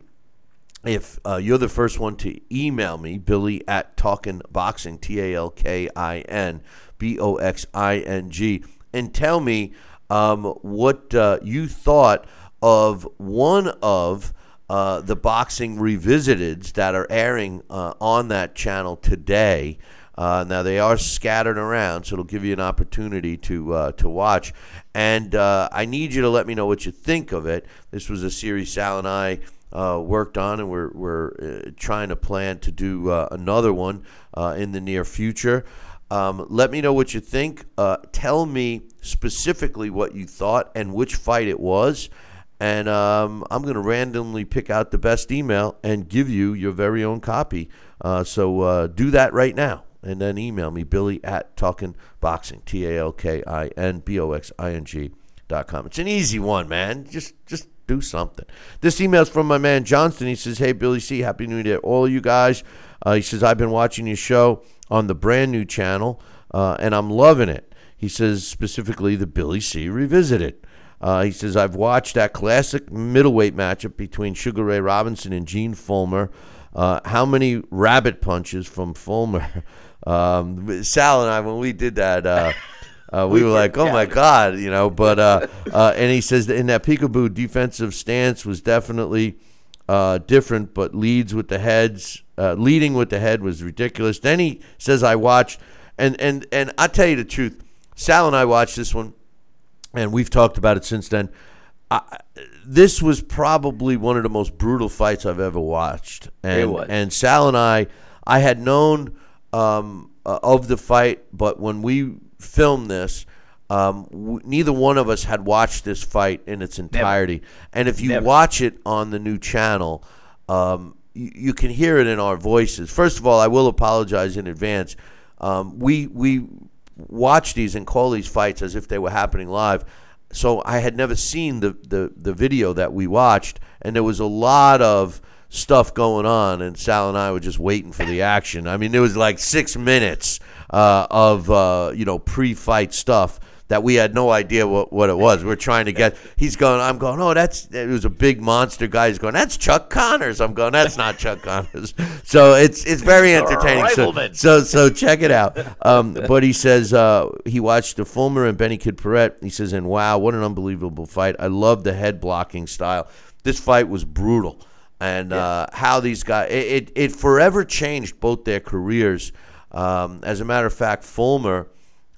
if uh, you're the first one to email me, Billy at Talkin Boxing, T A L K I N B O X I N G, and tell me um, what uh, you thought of one of uh, the Boxing Revisited that are airing uh, on that channel today. Uh, now they are scattered around, so it'll give you an opportunity to uh, to watch. And uh, I need you to let me know what you think of it. This was a series Sal and I uh, worked on, and we're we're uh, trying to plan to do uh, another one in the near future. Um, let me know what you think. tell me specifically what you thought and which fight it was. And um, I'm going to randomly pick out the best email and give you your very own copy. so do that right now and then email me, Billy at Talkin Boxing, T A L K I N B O X I N G dot com. It's an easy one, man. Just just do something. This email's from my man Johnston. He says, Hey, Billy C, Happy New Year to all you guys. Uh, he says, I've been watching your show on the brand new channel, uh, and I'm loving it. He says, specifically, the Billy C Revisited. Uh, he says, I've watched that classic middleweight matchup between Sugar Ray Robinson and Gene Fullmer. Uh, how many rabbit punches from Fullmer Um, Sal and I, when we did that, uh, uh, we, we, were like, "Oh my god," you know. But uh, uh, and he says that in that peekaboo defensive stance was definitely uh, different, but leads with the heads, uh, leading with the head was ridiculous. Then he says, "I watched," and and and I tell you the truth, Sal and I watched this one, and we've talked about it since then. I, this was probably one of the most brutal fights I've ever watched, and and Sal and I, I had known um, uh, of the fight, but when we filmed this, um, w- neither one of us had watched this fight in its entirety. Never. And if you Never. watch it on the new channel, um, you, you, can hear it in our voices. First of all, I will apologize in advance. Um, we we watch these and call these fights as if they were happening live. So I had never seen the, the, the video that we watched, and there was a lot of stuff going on, and Sal and I were just waiting for the action. I mean, there was like six minutes uh, of uh, you know pre-fight stuff that we had no idea what, what it was. We're trying to get. He's going. I'm going. Oh, that's. It was a big monster guy. He's going. That's Chuck Connors. I'm going. That's not Chuck Connors. So it's it's very entertaining. So, so so check it out. Um, but he says uh, he watched the Fullmer and Benny Kid Paret. He says, and wow, what an unbelievable fight. I love the head blocking style. This fight was brutal and yeah. uh, how these guys it, it, it, forever changed both their careers. Um, as a matter of fact, Fullmer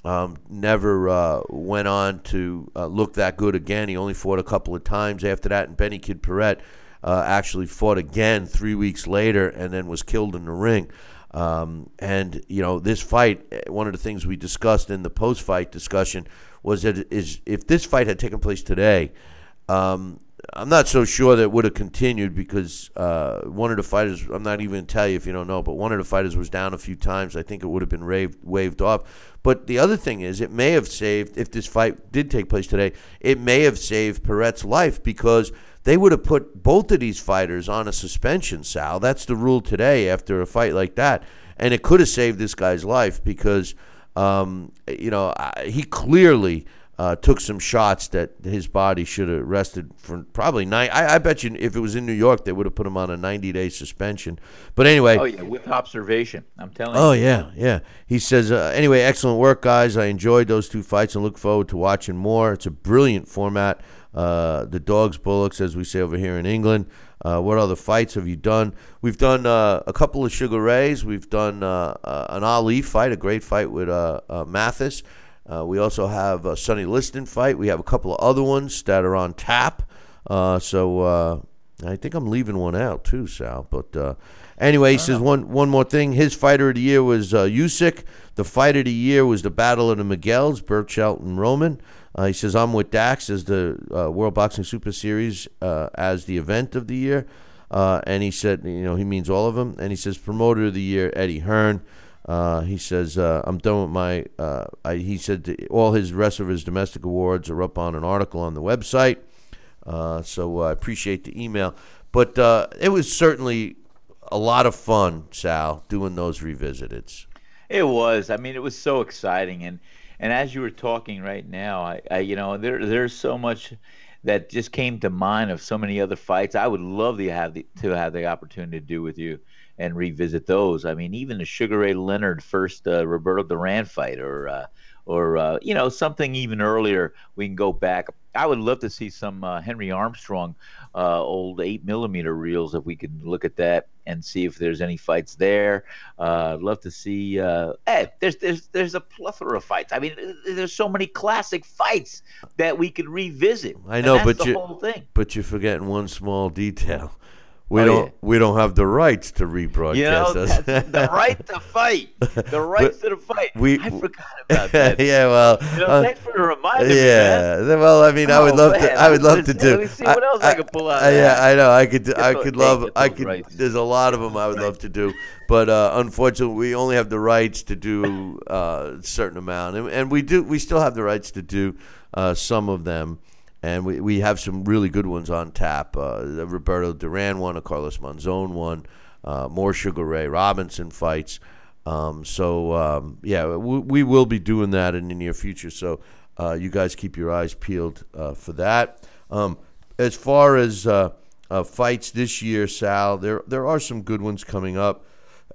um, never uh, went on to uh, look that good again. He only fought a couple of times after that, and Benny Kid Paret uh, actually fought again three weeks later and then was killed in the ring. Um, and you know this fight. Eh, one of the things we discussed in the post-fight discussion was that is if this fight had taken place today, um, I'm not so sure that would have continued because uh, one of the fighters, I'm not even going to tell you if you don't know, but one of the fighters was down a few times. I think it would have been raved, waved off. But the other thing is, it may have saved, if this fight did take place today, it may have saved Paret's life because they would have put both of these fighters on a suspension, Sal. That's the rule today after a fight like that. And it could have saved this guy's life because, um, you know, he clearly uh, took some shots that his body should have rested for probably nine. I, I, bet you if it was in New York, they would have put him on a 90 day suspension. But anyway. Oh, yeah, with observation. I'm telling oh, you. Oh, yeah, yeah. He says, uh, anyway, excellent work, guys. I enjoyed those two fights and look forward to watching more. It's a brilliant format. Uh, the Dogs Bullocks, as we say over here in England. Uh, what other fights have you done? We've done uh, a couple of Sugar Rays. We've done uh, uh, an Ali fight, a great fight with Mathis. Uh, we also have a Sonny Liston fight. We have a couple of other ones that are on tap. Uh, so uh, I think I'm leaving one out too, Sal. But uh, anyway, he says one one more thing. His fighter of the year was uh, Usyk. The fight of the year was the Battle of the Miguels, Berchelt and Roman. Uh, he says I'm with Dax as the uh, World Boxing Super Series as the event of the year. and he said, you know, he means all of them. And he says promoter of the year, Eddie Hearn. Uh, he says, uh, "I'm done with my." Uh, I, he said all his rest of his domestic awards are up on an article on the website. Uh, so I appreciate the email, but uh, it was certainly a lot of fun, Sal, doing those revisiteds. It was. I mean, it was so exciting, and and as you were talking right now, I, I you know there there's so much that just came to mind of so many other fights. I would love to have the to have the opportunity to do with you and revisit those. I mean, even the Sugar Ray Leonard first uh, Roberto Duran fight, or uh, or uh, you know something even earlier. We can go back. I would love to see some uh, Henry Armstrong uh, old eight millimeter reels if we can look at that and see if there's any fights there. Uh, I'd love to see. hey, there's there's there's a plethora of fights. I mean, there's so many classic fights that we could revisit. I know, but you but you're forgetting one small detail we oh, don't yeah. we don't have the rights to rebroadcast you know, the right to fight, the rights to the fight. We, I forgot about that. yeah, well, you know, uh, thanks for reminding yeah, me. Yeah, well, I mean, oh, I would love man. to. I would love to do. Let me see what else I, I could pull out. yeah, I know. I could. I could love. I could. Rights. There's a lot of them I would love to do, but uh, unfortunately, we only have the rights to do uh, a certain amount, and, and, we do. We still have the rights to do uh, some of them and we, we have some really good ones on tap. Uh, the Roberto Duran one, a Carlos Monzon one, uh, more Sugar Ray Robinson fights. Um, so um, yeah, we, we, will be doing that in the near future. So uh, you guys keep your eyes peeled uh, for that. Um, as far as uh, uh, fights this year, Sal, there there are some good ones coming up,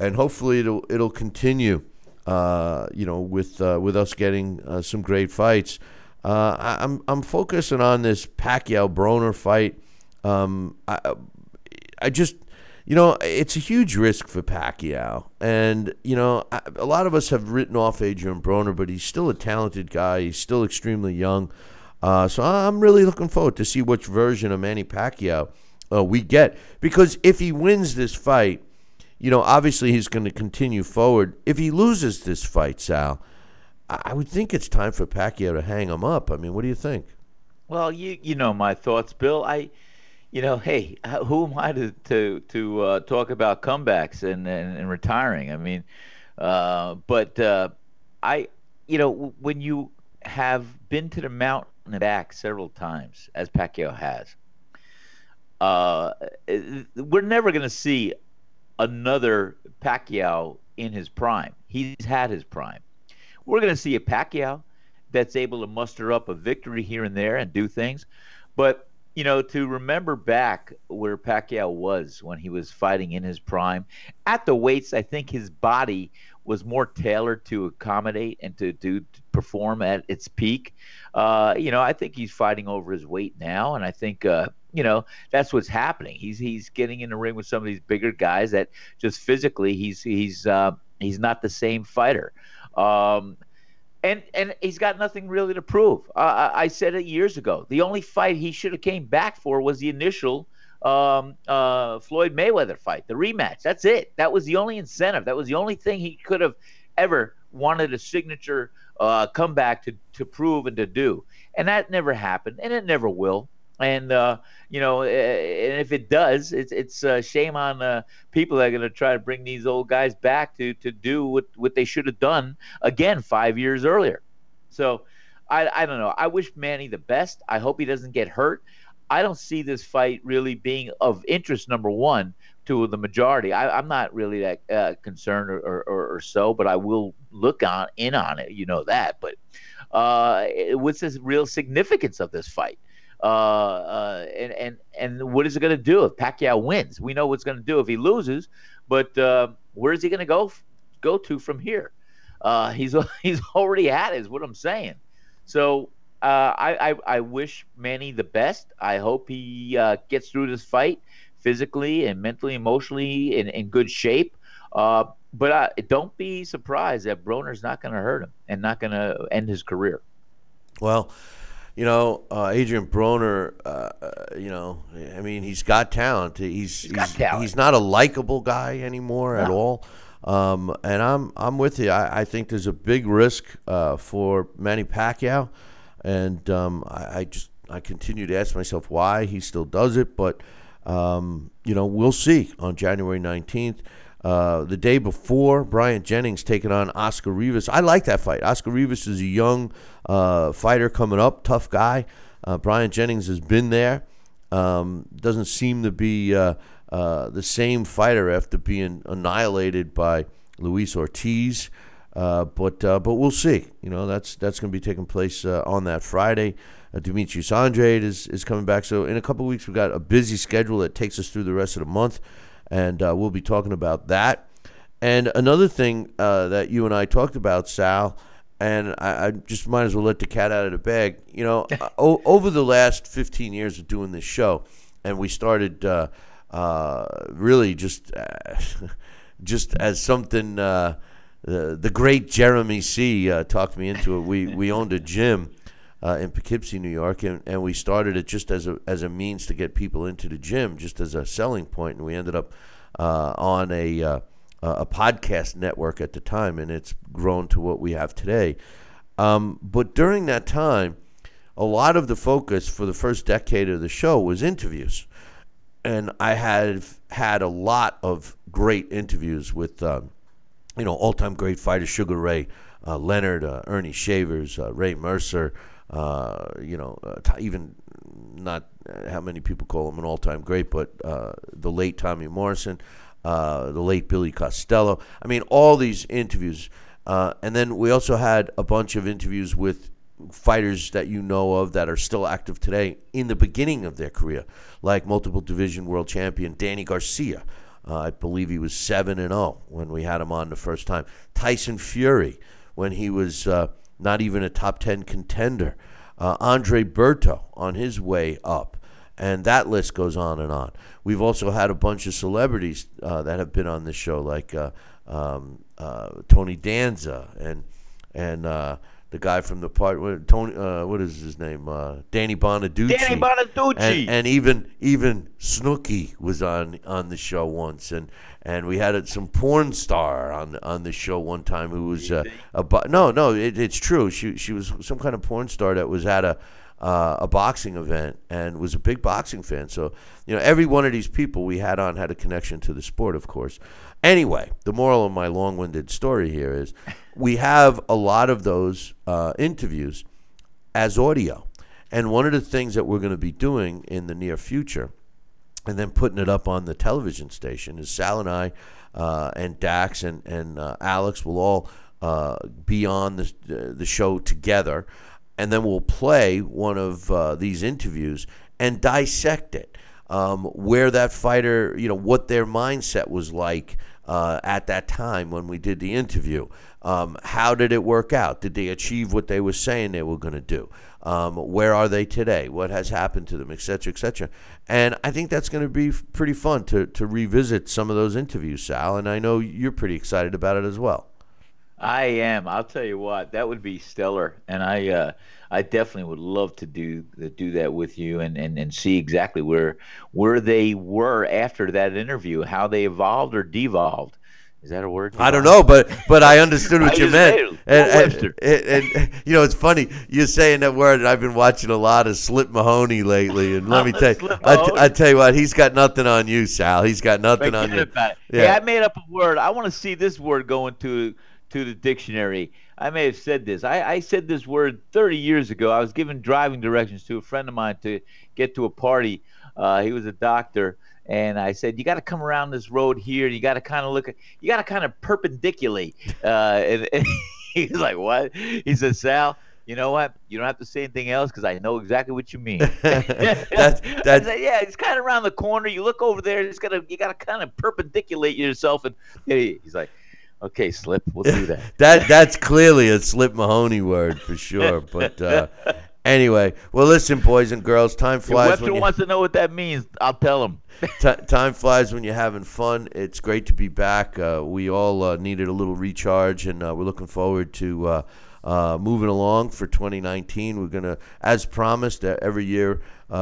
and hopefully it'll it'll continue. you know, with with us getting some great fights. Uh, I, am I'm focusing on this Pacquiao Broner fight. Um, I I just you know it's a huge risk for Pacquiao, and you know I, a lot of us have written off Adrian Broner, but he's still a talented guy. He's still extremely young. Uh, so I'm really looking forward to see which version of Manny Pacquiao uh, we get because if he wins this fight, you know obviously he's going to continue forward. If he loses this fight, Sal I would think it's time for Pacquiao to hang him up. I mean, what do you think? Well, you you know my thoughts, Bill. I, you know, hey, who am I to to to uh, talk about comebacks and, and, and retiring? I mean, uh, but uh, I, you know, when you have been to the mountain and back several times, as Pacquiao has, uh, we're never going to see another Pacquiao in his prime. He's had his prime we're going to see a Pacquiao that's able to muster up a victory here and there and do things. But you know, to remember back where Pacquiao was when he was fighting in his prime at the weights, I think his body was more tailored to accommodate and to, to, to perform at its peak. Uh, you know, I think he's fighting over his weight now, and I think uh, you know that's what's happening. He's he's getting in the ring with some of these bigger guys that just physically he's he's uh, he's not the same fighter. Um, and and he's got nothing really to prove. Uh, I said it years ago. The only fight he should have came back for was the initial um, uh, Floyd Mayweather fight, the rematch. That's it. That was the only incentive. That was the only thing he could have ever wanted a signature uh, comeback to to prove and to do. And that never happened, and it never will. And uh, you know, and if it does, it's it's a shame on uh, people that are going to try to bring these old guys back to to do what what they should have done again five years earlier. So, I I don't know. I wish Manny the best. I hope he doesn't get hurt. I don't see this fight really being of interest. Number one to the majority. I, am not really that uh, concerned or, or, or, so, but I will look on in on it. You know that. But uh, what's the real significance of this fight? Uh, uh, and and and what is it going to do if Pacquiao wins? We know what's going to do if he loses, but uh, where is he going to go go to from here? Uh, he's he's already had is what I'm saying. So I, I, I wish Manny the best. I hope he gets through this fight physically and mentally, emotionally in, in good shape. but don't be surprised that Broner's not going to hurt him and not going to end his career. Well, you know, uh, Adrian Broner, uh, uh, you know, I mean, he's got talent. He's he's, he's, talent. he's not a likable guy anymore no. at all. Um, and I'm I'm with you. I, I think there's a big risk uh, for Manny Pacquiao, and um, I, I, just I continue to ask myself why he still does it. But um, you know, we'll see on January 19th. Uh, the day before, Bryant Jennings taking on Oscar Rivas. I like that fight. Oscar Rivas is a young uh, fighter coming up, tough guy. Uh, Bryant Jennings has been there. Um, doesn't seem to be uh, uh, the same fighter after being annihilated by Luis Ortiz. but but we'll see. You know that's that's going to be taking place on that Friday. Demetrius Andrade is, is coming back. So in a couple weeks, we've got a busy schedule that takes us through the rest of the month and uh, we'll be talking about that. And another thing uh, that you and I talked about, Sal, and I, I, just might as well let the cat out of the bag. You know, o- over the last 15 years of doing this show, and we started uh, uh really just uh, just as something. Uh, the, the great Jeremy C. talked me into it. We we owned a gym. Uh, in Poughkeepsie, New York, and, and we started it just as a as a means to get people into the gym, just as a selling point, and we ended up uh, on a uh, a podcast network at the time, and it's grown to what we have today. Um, but during that time, a lot of the focus for the first decade of the show was interviews, and I had had a lot of great interviews with, uh, you know, all-time great fighters, Sugar Ray, uh, Leonard, uh, Ernie Shavers, Ray Mercer, uh, you know, uh, even not uh, how many people call him an all-time great, but uh, the late Tommy Morrison, uh, the late Billy Costello. I mean, all these interviews, and then we also had a bunch of interviews with fighters that you know of that are still active today in the beginning of their career, like multiple division world champion Danny Garcia. I believe he was seven and zero oh when we had him on the first time. Tyson Fury, when he was not even a top 10 contender. Uh, Andre Berto on his way up. And that list goes on and on. We've also had a bunch of celebrities uh, that have been on this show, like uh, um, uh, Tony Danza and and uh, the guy from the part what, Tony uh, what is his name? Uh, Danny Bonaduce Danny Bonaduce and, and, even even Snooki was on on the show once. And and we had some porn star on on the show one time who was uh, a no no it, it's true. She she was some kind of porn star that was at a uh, a boxing event and was a big boxing fan. So you know every one of these people we had on had a connection to the sport of course anyway the moral of my long-winded story here is we have a lot of those uh, interviews as audio and one of the things that we're going to be doing in the near future and then putting it up on the television station is Sal and I uh, and Dax and, and uh, Alex will all uh, be on the the show together, and then we'll play one of uh, these interviews and dissect it. Um, where that fighter, you know, what their mindset was like uh, at that time when we did the interview. Um, how did it work out? Did they achieve what they were saying they were going to do? Um, where are they today? What has happened to them, et cetera, et cetera? And I think that's going to be pretty fun to, to revisit some of those interviews, Sal. And I know you're pretty excited about it as well. I am. I'll tell you what, that would be stellar, and I uh, I definitely would love to do do that with you and, and, and see exactly where where they were after that interview, how they evolved or devolved. Is that a word? I don't know, but but I understood what I you meant. And, and, and, and, you know, it's funny you're saying that word, and I've been watching a lot of Slip Mahoney lately. And let me tell you, I, t- I tell you what, he's got nothing on you, Sal. He's got nothing on you. Yeah. Hey, I made up a word. I want to see this word go into to the dictionary. I may have said this. I, I said this word 30 years ago. I was giving driving directions to a friend of mine to get to a party. Uh, he was a doctor and I said, "You got to come around this road here. You got to kind of look at. You got to kind of perpendiculate." Uh, and, and he's like, "What?" He said, "Sal." You know what? You don't have to say anything else because I know exactly what you mean. that's, that's yeah, it's kind of around the corner. You look over there. It's gotta you gotta kind of perpendiculate yourself. And he's like, okay, slip. We'll do that. that that's clearly a slip Mahoney word for sure. But uh, Anyway, well, listen, boys and girls, time flies. If Webster wants to know what that means, I'll tell him. t- time flies when you're having fun. It's great to be back. Uh, we all uh, needed a little recharge, and uh, we're looking forward to uh, uh, moving along for 2019. We're gonna, as promised, uh, every year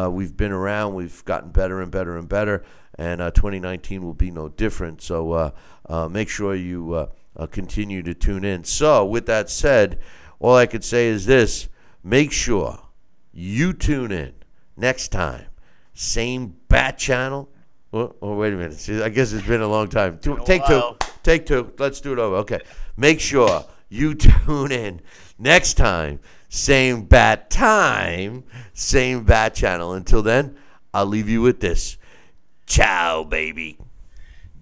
we've been around, we've gotten better and better and better, and 2019 will be no different. So Uh, make sure you uh, uh, continue to tune in. So, with that said, all I could say is this make sure you tune in next time. Same bat channel. Oh, oh wait a minute. See, I guess it's been a long time. Two, take two. Take two. Let's do it over. Okay. Make sure you tune in next time. Same bat time. Same bat channel. Until then, I'll leave you with this. Ciao, baby.